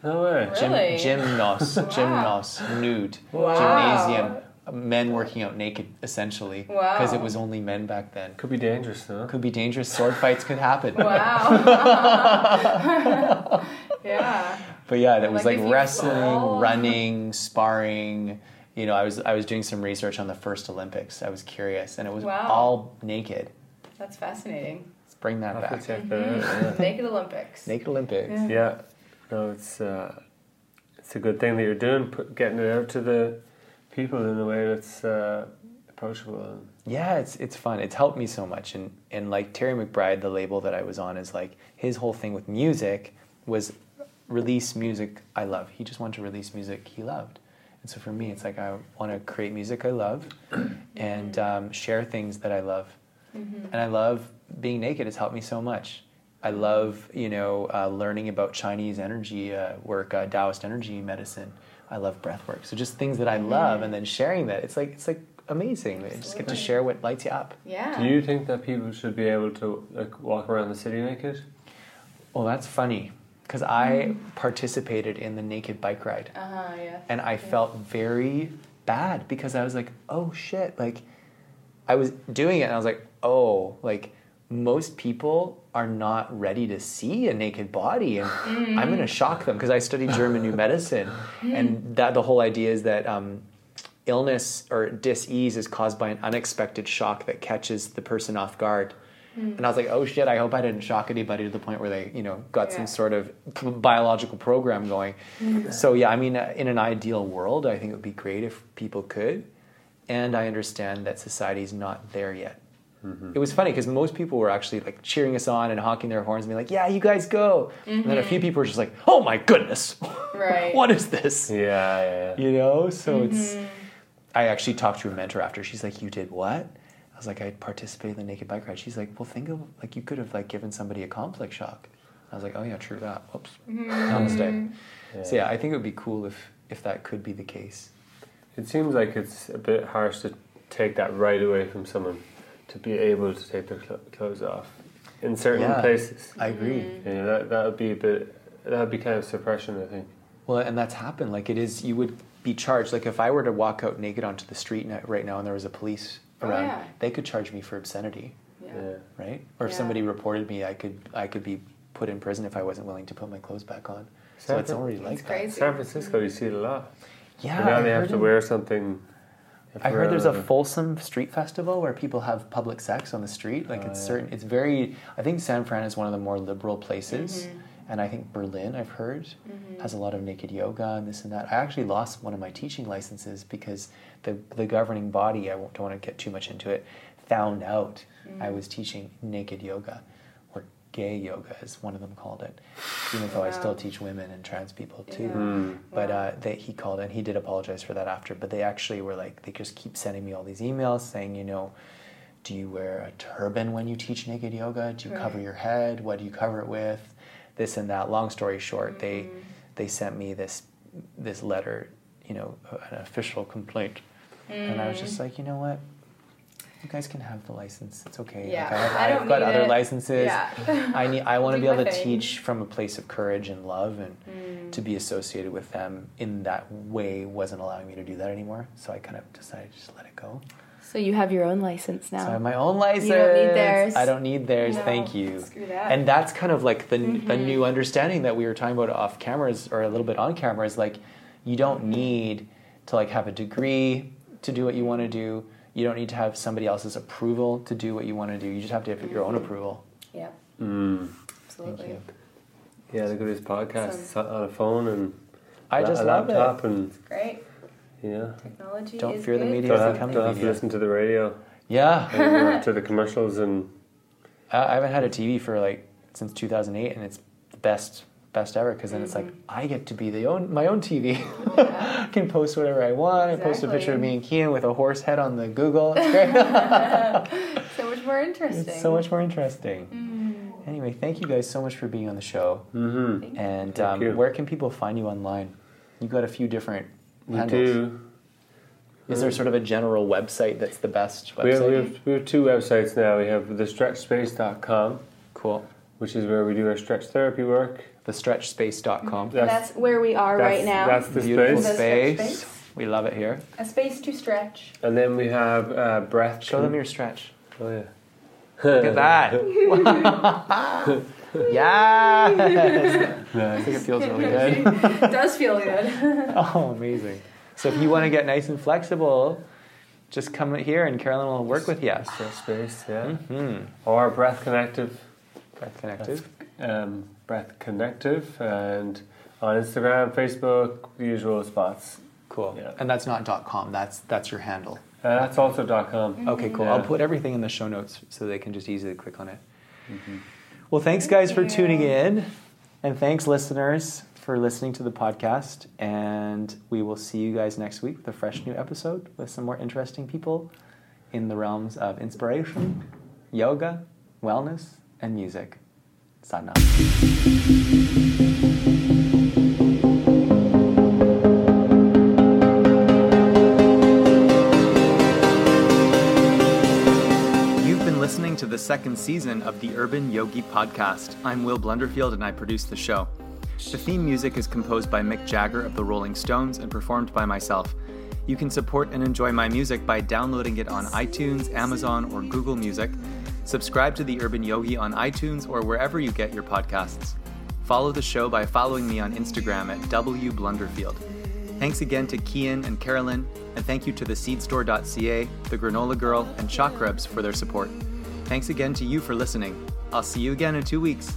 Speaker 2: No way.
Speaker 1: Gym,
Speaker 3: Really?
Speaker 1: gymnos, gymnos, nude,
Speaker 3: Wow.
Speaker 1: gymnasium, men working out naked essentially
Speaker 3: Wow.
Speaker 1: because it was only men back then.
Speaker 2: Could be dangerous, no?
Speaker 1: Could be dangerous. Sword fights could happen.
Speaker 3: Wow. yeah.
Speaker 1: But yeah, that was
Speaker 3: Like
Speaker 1: like,
Speaker 3: if you
Speaker 1: wrestling,
Speaker 3: fall.
Speaker 1: running, sparring. You know, I was I was doing some research on the first Olympics. I was curious, and it was
Speaker 3: Wow.
Speaker 1: all naked.
Speaker 3: That's fascinating.
Speaker 1: Let's bring that
Speaker 2: I'll have
Speaker 1: back.
Speaker 2: to check that out. Mm-hmm.
Speaker 3: Naked Olympics.
Speaker 1: Naked Olympics.
Speaker 3: Yeah.
Speaker 2: Yeah. Yeah. No, it's uh, it's a good thing that you're doing, put, getting it out to the people in a way that's uh, approachable.
Speaker 1: Yeah, it's it's fun. It's helped me so much, and and like Terry McBride, the label that I was on, is like his whole thing with music was release music I love. He just wanted to release music he loved, and so for me, it's like I want to create music I love, and um, share things that I love, and I love being naked. It's helped me so much. I love you know uh, learning about Chinese energy uh, work, uh, Taoist energy medicine. I love breath work. So just things that I love, and then sharing that. It's like it's like amazing. You just get to share what lights you up.
Speaker 3: Yeah.
Speaker 2: do you think that people should be able to like walk around the city naked?
Speaker 1: Well, that's funny because I participated in the naked bike ride,
Speaker 3: Uh huh. Yeah.
Speaker 1: and I felt very bad because I was like, oh shit, like I was doing it, and I was like, oh, like most people are not ready to see a naked body and i'm going to shock them because i studied german new medicine and that the whole idea is that um, illness or dis-ease is caused by an unexpected shock that catches the person off guard. And i was like oh shit i hope i didn't shock anybody to the point where they you know got
Speaker 3: Yeah.
Speaker 1: some sort of biological program going. So yeah i mean uh, in an ideal world i think it would be great if people could and i understand that society's not there yet Mm-hmm. it was funny because most people were actually like cheering us on and honking their horns and being like, "Yeah, you guys go!" And then a few mm-hmm. people were just like, "Oh my goodness,
Speaker 3: Right.
Speaker 1: what is this?"
Speaker 2: Yeah, yeah. yeah.
Speaker 1: You know. So it's. Mm-hmm. I actually talked to a mentor after. She's like, "You did what?" I was like, "I participated in the naked bike ride." She's like, "Well, think of like you could have like given somebody a complex shock." I was like, "Oh yeah, true that. Whoops, namaste." So yeah, I think it would be cool if if that could be the case.
Speaker 2: It seems like it's a bit harsh to take that right away from someone to be able to take their cl- clothes off in certain
Speaker 1: Yeah.
Speaker 2: places.
Speaker 1: I agree. Mm-hmm.
Speaker 2: You know, that that would be a bit. That would be kind of suppression, I think.
Speaker 1: Well, and that's happened. Like it is, you would be charged. Like if I were to walk out naked onto the street right now and there was a police
Speaker 3: Oh,
Speaker 1: around,
Speaker 3: yeah.
Speaker 1: they could charge me for obscenity,
Speaker 3: Yeah.
Speaker 2: Yeah.
Speaker 1: right? Or if
Speaker 3: Yeah.
Speaker 1: somebody reported me, I could I could be put in prison if I wasn't willing to put my clothes back on. So it's already like
Speaker 3: crazy.
Speaker 1: that.
Speaker 2: San Francisco, you see it a lot.
Speaker 1: Yeah,
Speaker 2: But now
Speaker 1: I
Speaker 2: they have to wear something.
Speaker 1: I heard there's a
Speaker 2: around.
Speaker 1: Folsom Street Festival where people have public sex on the street. Like
Speaker 2: Oh,
Speaker 1: it's
Speaker 2: yeah.
Speaker 1: certain. It's very. I think San Fran is one of the more liberal places,
Speaker 3: Mm-hmm.
Speaker 1: and I think Berlin, I've heard, has a lot of naked yoga and this and that. I actually lost one of my teaching licenses because the the governing body. I won't, don't want to get too much into it. Found out
Speaker 3: Mm-hmm.
Speaker 1: I was teaching naked yoga, or gay yoga, as one of them called it. Even though I still teach women and trans people too.
Speaker 3: Yeah.
Speaker 2: Hmm.
Speaker 1: But
Speaker 3: Wow.
Speaker 1: uh, they, he called and he did apologize for that after. But they actually were like, they just keep sending me all these emails saying, you know, do you wear a turban when you teach naked yoga? Do you cover your head? What do you cover it with? This and that. Long story short, they
Speaker 3: Mm-hmm.
Speaker 1: they sent me this this letter, you know, an official complaint, and I was
Speaker 3: Mm.
Speaker 1: just like, you know what? You guys can have the license. It's okay.
Speaker 3: Yeah,
Speaker 1: Like, I have,
Speaker 3: I don't
Speaker 1: I've got other
Speaker 3: it.
Speaker 1: licenses.
Speaker 3: Yeah.
Speaker 1: I need. I want to be able
Speaker 3: my
Speaker 1: to
Speaker 3: thing.
Speaker 1: teach from a place of courage and love, and
Speaker 3: Mm.
Speaker 1: to be associated with them in that way wasn't allowing me to do that anymore. So I kind of decided to just let it go.
Speaker 3: So you have your own license now.
Speaker 1: So I have my own license.
Speaker 3: You don't need theirs.
Speaker 1: I don't need theirs.
Speaker 3: No,
Speaker 1: Thank you.
Speaker 3: screw that. Mm-hmm.
Speaker 1: And that's kind of like the the new understanding that we were talking about off cameras or a little bit on camera is like you don't need to like have a degree to do what you want to do. You don't need to have somebody else's approval to do what you want to do. You just have to have your own approval.
Speaker 3: Yep,
Speaker 2: Mm.
Speaker 3: absolutely.
Speaker 1: you.
Speaker 2: Yeah, look at this podcast
Speaker 3: Awesome.
Speaker 2: On a phone and
Speaker 1: I just
Speaker 2: a
Speaker 1: love
Speaker 2: laptop
Speaker 1: it.
Speaker 2: and
Speaker 3: Great.
Speaker 2: yeah.
Speaker 3: Technology
Speaker 1: Don't
Speaker 3: is
Speaker 1: fear the
Speaker 3: good.
Speaker 1: media.
Speaker 2: Don't
Speaker 1: Yes, they
Speaker 2: have, don't have to listen to the radio
Speaker 1: Yeah.
Speaker 2: or to the commercials and
Speaker 1: I I haven't had a TV for like since 2008, and it's the best best ever because then it's like I get to be the own my own TV. I can post whatever I want. I post a picture of me and Cian with a horse head on the Google. It's great.
Speaker 3: So much more interesting.
Speaker 1: it's so much more interesting. Anyway, thank you guys so much for being on the show.
Speaker 2: mm-hmm.
Speaker 1: And um, where can people find you online? You've got a few different
Speaker 2: we
Speaker 1: handles.
Speaker 2: do.
Speaker 1: Is there sort of a general website that's the best website?
Speaker 2: We have, we, have, we have two websites now. We have thestretchspace.com,
Speaker 1: cool.
Speaker 2: which is where we do our stretch therapy work.
Speaker 1: TheStretchSpace.com.
Speaker 3: And that's where we are right now.
Speaker 2: That's the
Speaker 1: Beautiful
Speaker 2: space.
Speaker 3: The
Speaker 1: space.
Speaker 3: space.
Speaker 1: We love it here.
Speaker 3: a space to stretch.
Speaker 2: And then we have uh, breath.
Speaker 1: Show them your stretch.
Speaker 2: Oh yeah.
Speaker 1: Look at that. yes. I think it feels really good.
Speaker 3: it Does feel good.
Speaker 1: Oh, amazing. So if you want to get nice and flexible, just come here and Carolyn will work with you.
Speaker 2: Stretch space, yeah.
Speaker 1: hmm
Speaker 2: Or breath connective.
Speaker 1: Breath connective.
Speaker 2: Um, breath connective and on Instagram, Facebook, the usual spots.
Speaker 4: Cool.
Speaker 2: Yeah.
Speaker 4: And that's not .com. That's that's your handle.
Speaker 2: Uh, that's also .com.
Speaker 4: Okay, cool.
Speaker 2: Yeah.
Speaker 4: I'll put everything in the show notes so they can just easily click on it. Well, thanks guys for
Speaker 3: you.
Speaker 4: tuning in, and thanks listeners for listening to the podcast. And we will see you guys next week with a fresh new episode with some more interesting people in the realms of inspiration, yoga, wellness, and music. You've been listening to the second season of the Urban Yogi Podcast. I'm Will Blunderfield and I produce the show. The theme music is composed by Mick Jagger of the Rolling Stones and performed by myself. You can support and enjoy my music by downloading it on iTunes, Amazon, or Google Music. Subscribe to the Urban Yogi on iTunes or wherever you get your podcasts. Follow the show by following me on Instagram at wblunderfield. Thanks again to Cian and Carolyn, and thank you to the seedstore.ca, the Granola Girl, and Chakrubs for their support. Thanks again to you for listening. I'll see you again in two weeks.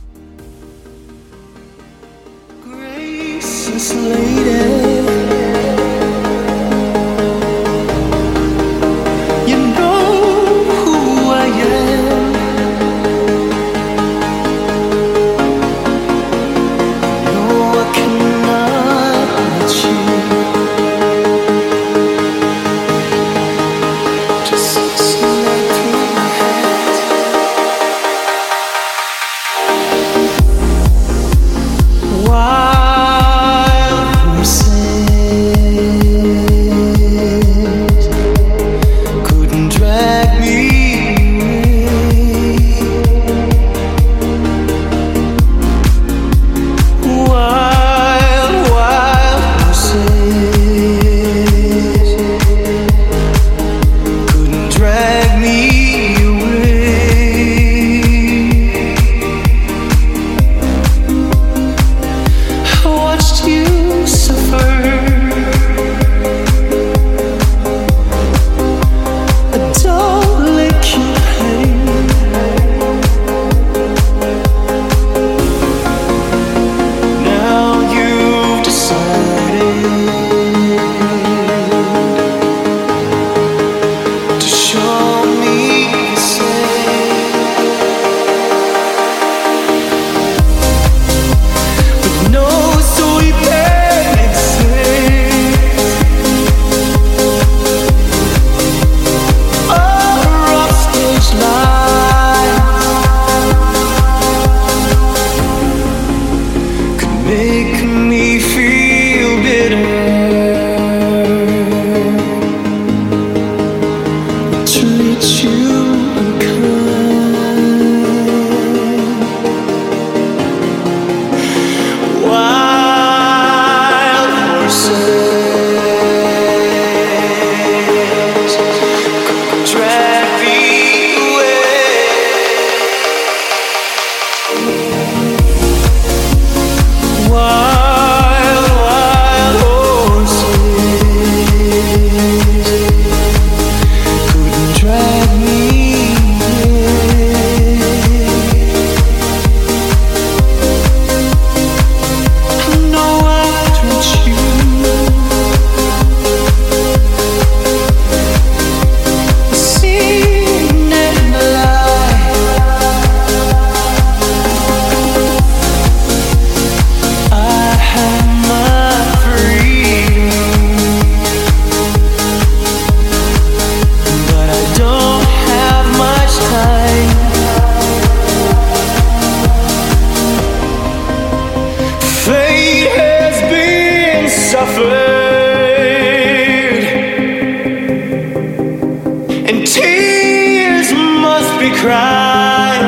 Speaker 5: Be cried.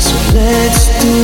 Speaker 5: So let's do.